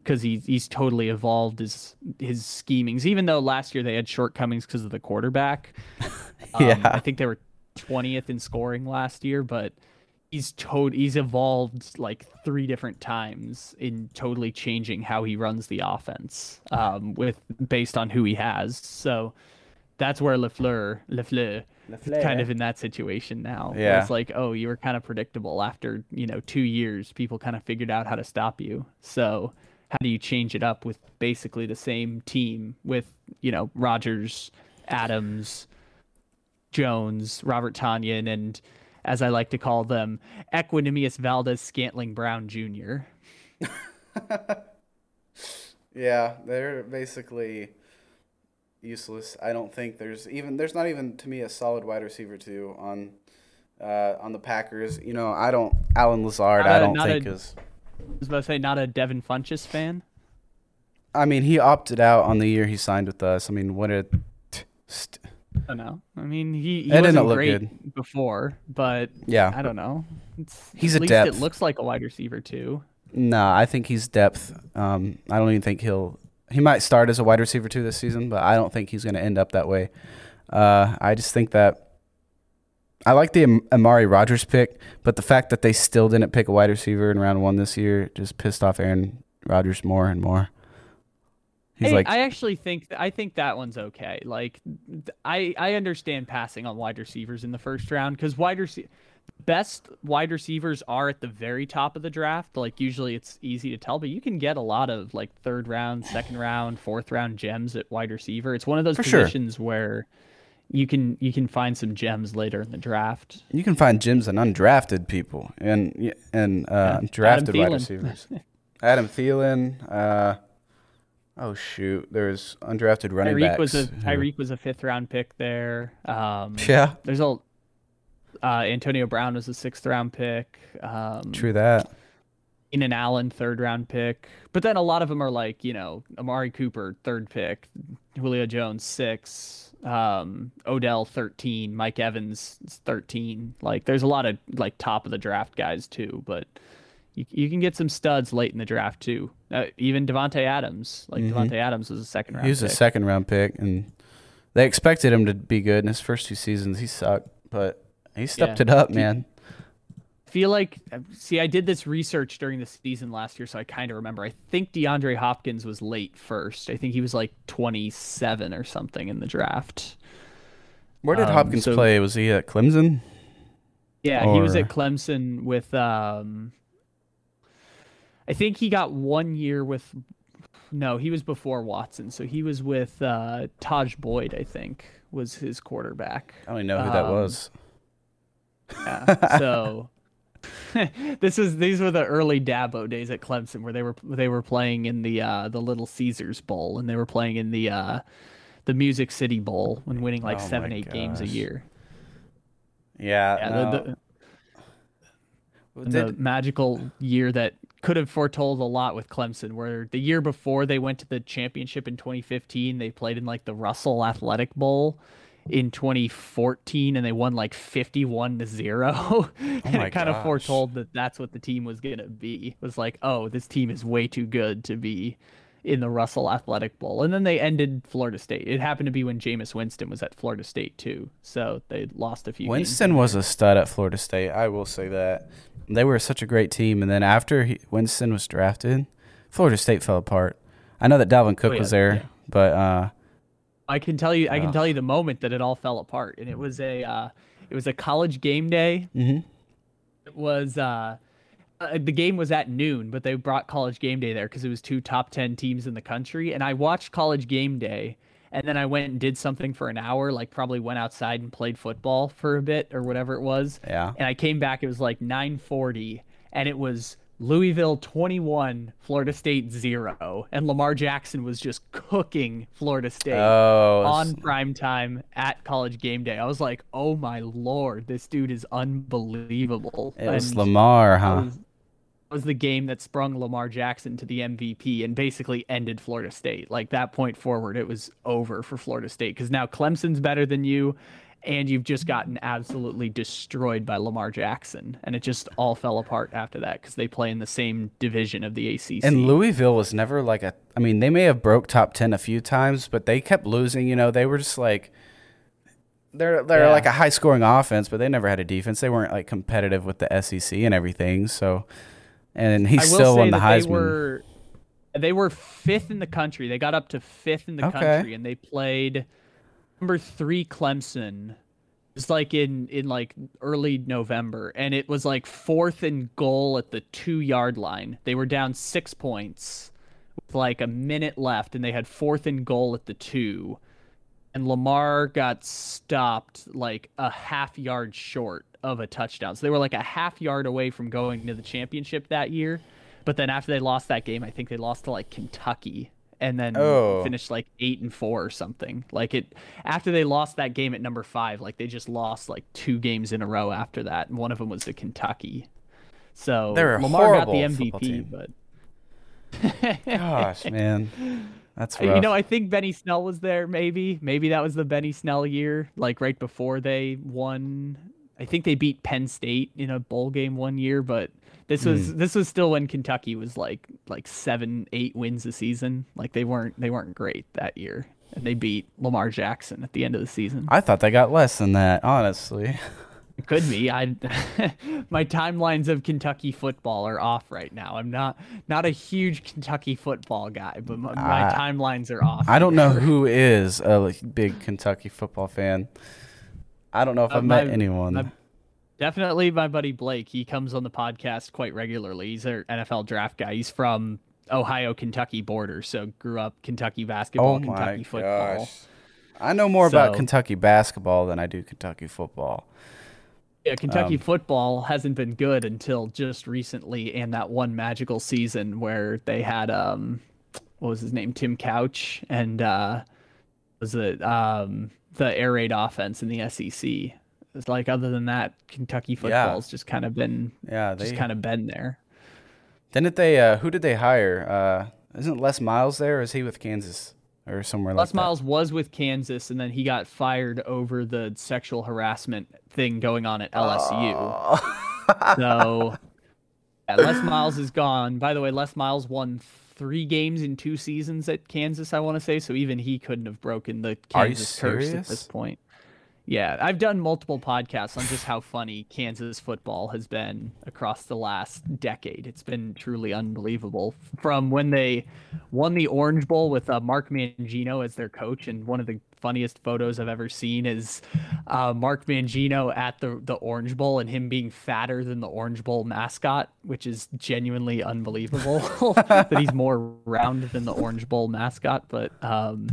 because he's he's totally evolved his his schemings. Even though last year they had shortcomings because of the quarterback. yeah, um, I think they were twentieth in scoring last year, but he's to- he's evolved like three different times in totally changing how he runs the offense um, with based on who he has. So that's where Lafleur. Lafleur. kind of in that situation now. Yeah. It's like, oh, you were kind of predictable after, you know, two years, people kind of figured out how to stop you. So how do you change it up with basically the same team with you know Rodgers, Adams, Jones, Robert Tonyan, and as I like to call them, Equanimeous Valdes Scantling Brown Jr. yeah, they're basically useless. I don't think there's even there's not even to me a solid wide receiver too on uh, on the Packers. You know, I don't Allen Lazard. I don't think a, is I was about to say, not a Devin Funchess fan. I mean, he opted out on the year he signed with us. I mean, what a. St- I don't know. I mean, he, he wasn't great good. before, but yeah, I don't know. It's, he's at a least depth. It looks like a wide receiver too. No, I think he's depth. Um, I don't even think he'll. He might start as a wide receiver too this season, but I don't think he's going to end up that way. Uh, I just think that I like the Amari Rodgers pick, but the fact that they still didn't pick a wide receiver in round one this year just pissed off Aaron Rodgers more and more. He's hey, like, I actually think th- I think that one's okay. Like, th- I I understand passing on wide receivers in the first round because wide receiver best wide receivers are at the very top of the draft. Like usually it's easy to tell, but you can get a lot of like third round, second round, fourth round gems at wide receiver. It's one of those For positions sure. where you can you can find some gems later in the draft. You can find gems in undrafted people and and uh, yeah. drafted wide receivers. Adam Thielen. Uh, oh shoot, there's undrafted running Tyreek backs. was a Tyreek was a fifth round pick there. Um, yeah, there's a uh, Antonio Brown was a sixth round pick. Um, True that. Keenan Allen, third round pick. But then a lot of them are like, you know, Amari Cooper, third pick, Julio Jones, six, um, Odell, 13, Mike Evans, 13. Like, there's a lot of like top of the draft guys too, but you, you can get some studs late in the draft too. Uh, even Davante Adams, like mm-hmm. Davante Adams was a second round. He was pick. a second round pick, and they expected him to be good in his first two seasons. He sucked, but he stepped yeah. it up, man. I feel like see, I did this research during the season last year, so I kind of remember. I think DeAndre Hopkins was late first. I think he was like 27 or something in the draft. Where did um, Hopkins so, play? Was he at Clemson? Yeah, or... he was at Clemson with. Um, I think he got one year with. No, he was before Watson, so he was with uh, Tajh Boyd. I think was his quarterback. I don't even know who um, that was. Yeah. So this is these were the early Dabo days at Clemson where they were they were playing in the uh, the Little Caesars Bowl and they were playing in the uh, the Music City Bowl and winning like oh seven eight gosh. games a year. Yeah. yeah no. the, the, Did... the magical year that could have foretold a lot with Clemson, where the year before they went to the championship in 2015, they played in like the Russell Athletic Bowl in 2014 and they won like 51 to 0 and oh it kind gosh. of foretold that that's what the team was going to be. It was like oh this team is way too good to be in the Russell Athletic Bowl. And then they ended Florida State. It happened to be when Jameis Winston was at Florida State too. So they lost a few Winston was a stud at Florida State I will say that. They were such a great team and then after he, Winston was drafted Florida State fell apart. I know that Dalvin Cook oh, yeah, was there yeah. but uh I can tell you, I can tell you the moment that it all fell apart, and it was a, uh, it was a college game day. Mm-hmm. It was uh, uh, the game was at noon, but they brought college game day there because it was two top ten teams in the country, and I watched college game day, and then I went and did something for an hour, like probably went outside and played football for a bit or whatever it was. Yeah. And I came back, it was like nine forty, and it was Louisville 21, Florida State 0. And Lamar Jackson was just cooking Florida State oh, on prime time at college game day. I was like, oh my lord, this dude is unbelievable. It was Lamar, huh? Was, was the game that sprung Lamar Jackson to the MVP and basically ended Florida State. Like that point forward, it was over for Florida State because now Clemson's better than you and you've just gotten absolutely destroyed by Lamar Jackson, and it just all fell apart after that because they play in the same division of the ACC. And Louisville was never like a. I mean, they may have broke top ten a few times, but they kept losing. You know, they were just like. They're they're yeah. like a high scoring offense, but they never had a defense. They weren't like competitive with the SEC and everything. So, and he still won the Heisman. They were, they were fifth in the country. They got up to fifth in the okay. country, and they played number three Clemson It's like in in like early November, and it was like fourth and goal at the two yard line. They were down six points with like a minute left, and they had fourth and goal at the two. And Lamar got stopped like a half yard short of a touchdown. So they were like a half yard away from going to the championship that year. But then after they lost that game, I think they lost to like Kentucky and then oh. finished like eight and four or something. Like it after they lost that game at number five, like they just lost like two games in a row after that, and one of them was the Kentucky. So They're a Lamar got the horrible football team. MVP, but Gosh, man, that's rough. You know, I think Benny Snell was there. Maybe, maybe that was the Benny Snell year, like right before they won. I think they beat Penn State in a bowl game one year, but this was Hmm. this was still when Kentucky was like like seven, eight wins a season. Like they weren't they weren't great that year, and they beat Lamar Jackson at the end of the season. I thought they got less than that, honestly. It could be. I my timelines of Kentucky football are off right now. I'm not not a huge Kentucky football guy, but my, my timelines are off. I don't know who is a like, big Kentucky football fan. I don't know if Uh, I've met my- anyone. my- Definitely my buddy Blake. He comes on the podcast quite regularly. He's an NFL draft guy. He's from Ohio Kentucky border, so grew up Kentucky basketball, oh Kentucky football. I know more about Kentucky basketball than I do Kentucky football. Yeah, Kentucky Um, football hasn't been good until just recently and that one magical season where they had um what was his name? Tim Couch and uh was it um the air raid offense in the SEC. It's like other than that, Kentucky football's just kind of been Yeah, they just kind of been there. didn't they. Uh, who did they hire? Uh, isn't Les Miles there? Or is he with Kansas or somewhere Les like that? Miles was with Kansas, and then he got fired over the sexual harassment thing going on at LSU. so, yeah, Les Miles is gone. By the way, Les Miles won three games in two seasons at Kansas, I want to say. So even he couldn't have broken the Kansas curse at this point. Yeah, I've done multiple podcasts on just how funny Kansas football has been across the last decade. It's been truly unbelievable. From when they won the Orange Bowl with uh, Mark Mangino as their coach, and one of the funniest photos I've ever seen is uh, Mark Mangino at the the Orange Bowl and him being fatter than the Orange Bowl mascot, which is genuinely unbelievable that he's more round than the Orange Bowl mascot. But um,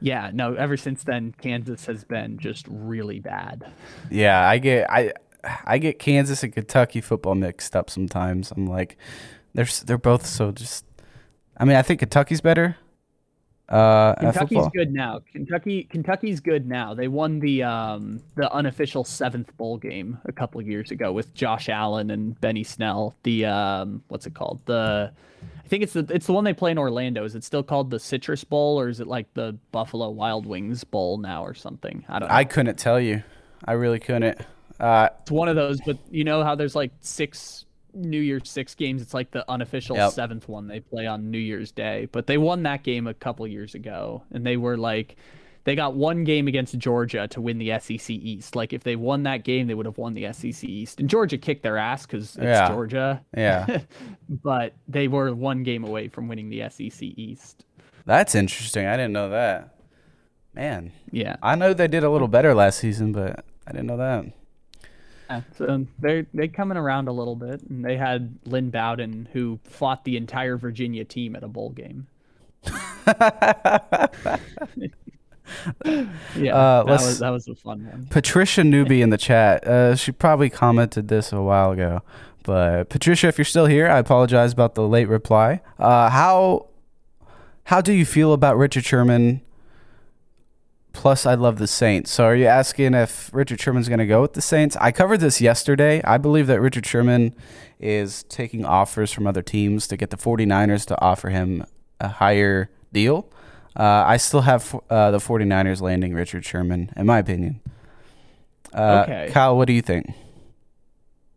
yeah, no. Ever since then, Kansas has been just really bad. Yeah, I get I I get Kansas and Kentucky football mixed up sometimes. I'm like, they're they're both so just. I mean, I think Kentucky's better. Uh, Kentucky's good now. Kentucky Kentucky's good now. They won the um the unofficial seventh bowl game a couple of years ago with Josh Allen and Benny Snell. The um what's it called? The I think it's the it's the one they play in Orlando. Is it still called the Citrus Bowl or is it like the Buffalo Wild Wings Bowl now or something? I don't know. I couldn't tell you. I really couldn't. Uh, it's one of those, but you know how there's like six New Year's Six games. It's like the unofficial Yep. seventh one they play on New Year's Day. But they won that game a couple years ago, and they were like, they got one game against Georgia to win the SEC East. Like if they won that game, they would have won the SEC East. And Georgia kicked their ass because it's Yeah. Georgia. yeah, but they were one game away from winning the SEC East. that's interesting. I didn't know that. Man, Yeah. I know they did a little better last season, but I didn't know that. Yeah, so they're they coming around a little bit, and they had Lynn Bowden who fought the entire Virginia team at a bowl game. yeah, Uh, that was that was a fun one. Patricia Newby in the chat. Uh, she probably commented this a while ago, but Patricia, if you're still here, I apologize about the late reply. Uh, how how do you feel about Richard Sherman? Plus, I love the Saints. So, are you asking if Richard Sherman's going to go with the Saints? I covered this yesterday. I believe that Richard Sherman is taking offers from other teams to get the 49ers to offer him a higher deal. Uh, I still have uh, the 49ers landing Richard Sherman, in my opinion. Uh, Okay. Kyle, what do you think?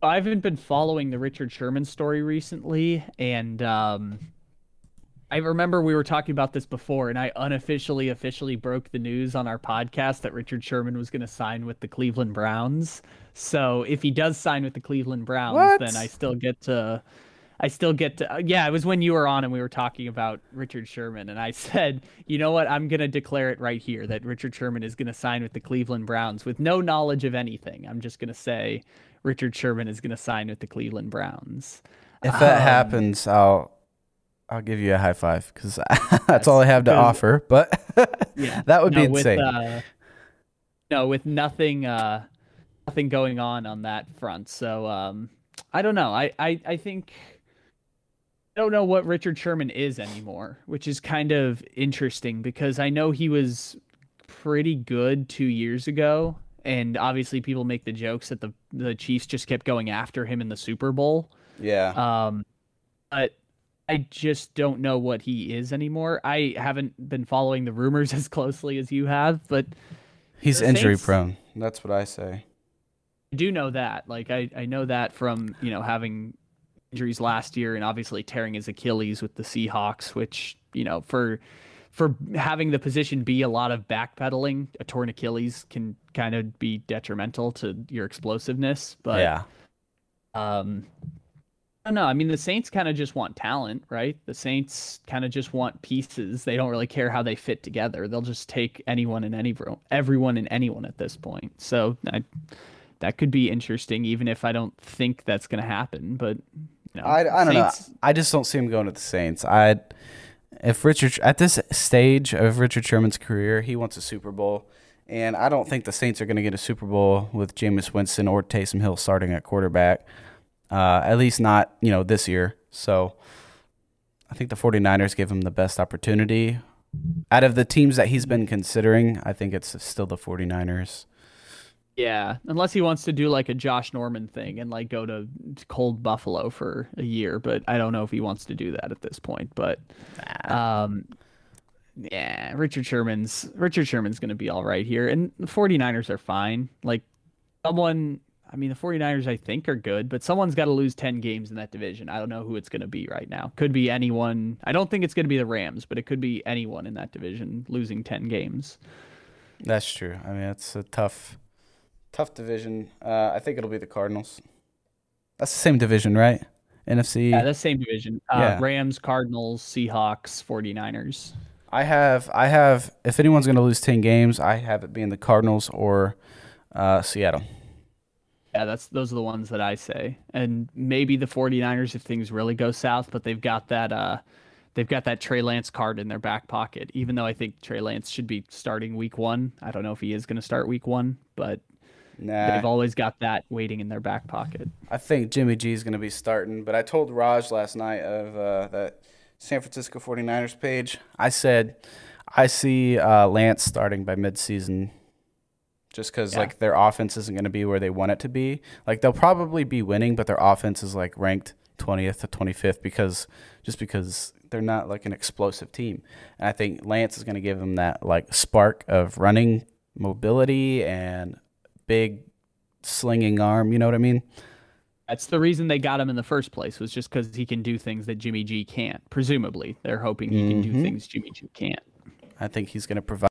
I haven't been following the Richard Sherman story recently, and um, I remember we were talking about this before, and I unofficially, officially broke the news on our podcast that Richard Sherman was going to sign with the Cleveland Browns. So if he does sign with the Cleveland Browns, What? then I still get to. I still get to. Yeah, it was when you were on and we were talking about Richard Sherman, and I said, you know what? I'm going to declare it right here that Richard Sherman is going to sign with the Cleveland Browns with no knowledge of anything. I'm just going to say Richard Sherman is going to sign with the Cleveland Browns. If that Um, happens, I'll I'll give you a high five because that's all I have to offer. But Yeah, that would be insane. With, uh, no, with nothing, uh, nothing going on on that front. So um, I don't know. I, I, I think I don't know what Richard Sherman is anymore, which is kind of interesting because I know he was pretty good two years ago, and obviously people make the jokes that the the Chiefs just kept going after him in the Super Bowl. Yeah. Um, but I just don't know what he is anymore. I haven't been following the rumors as closely as you have, but he's injury Saints, prone. That's what I say. I do know that. Like I, I know that from you know having injuries last year and obviously tearing his Achilles with the Seahawks, which you know for for having the position be a lot of backpedaling, a torn Achilles can kind of be detrimental to your explosiveness. But yeah, um, I don't know. I mean, the Saints kind of just want talent, right? The Saints kind of just want pieces. They don't really care how they fit together. They'll just take anyone and any room everyone and anyone at this point. So I, that could be interesting, even if I don't think that's going to happen. But you know, I, I don't Saints, know. I just don't see him going to the Saints. I if Richard at this stage of Richard Sherman's career, he wants a Super Bowl. And I don't think the Saints are going to get a Super Bowl with Jameis Winston or Taysom Hill starting at quarterback uh, at least not, you know, this year. So I think the 49ers give him the best opportunity. Out of the teams that he's been considering, I think it's still the 49ers. Yeah, unless he wants to do like a Josh Norman thing and like go to cold Buffalo for a year, but I don't know if he wants to do that at this point. But um yeah, Richard Sherman's Richard Sherman's going to be all right here and the 49ers are fine. Like someone I mean, the 49ers, I think, are good, but someone's got to lose 10 games in that division. I don't know who it's going to be right now. Could be anyone. I don't think it's going to be the Rams, but it could be anyone in that division losing 10 games. That's true. I mean, it's a tough, tough division. Uh, I think it'll be the Cardinals. That's the same division, right? NFC. Yeah, that's the same division. Uh, yeah. Rams, Cardinals, Seahawks, 49ers. I have, I have. If anyone's going to lose 10 games, I have it being the Cardinals or uh, Seattle. Yeah, that's those are the ones that I say. And maybe the 49ers if things really go south, but they've got that uh they've got that Trey Lance card in their back pocket. Even though I think Trey Lance should be starting week 1. I don't know if he is going to start week 1, but nah. they've always got that waiting in their back pocket. I think Jimmy G is going to be starting, but I told Raj last night of uh, that San Francisco 49ers page. I said I see uh, Lance starting by midseason just because yeah. like their offense isn't going to be where they want it to be. Like they'll probably be winning, but their offense is like ranked 20th to 25th because just because they're not like an explosive team. And I think Lance is going to give them that like spark of running mobility and big slinging arm. You know what I mean? That's the reason they got him in the first place was just because he can do things that Jimmy G can't. Presumably, they're hoping he can mm-hmm. do things Jimmy G can't. I think he's going to provide.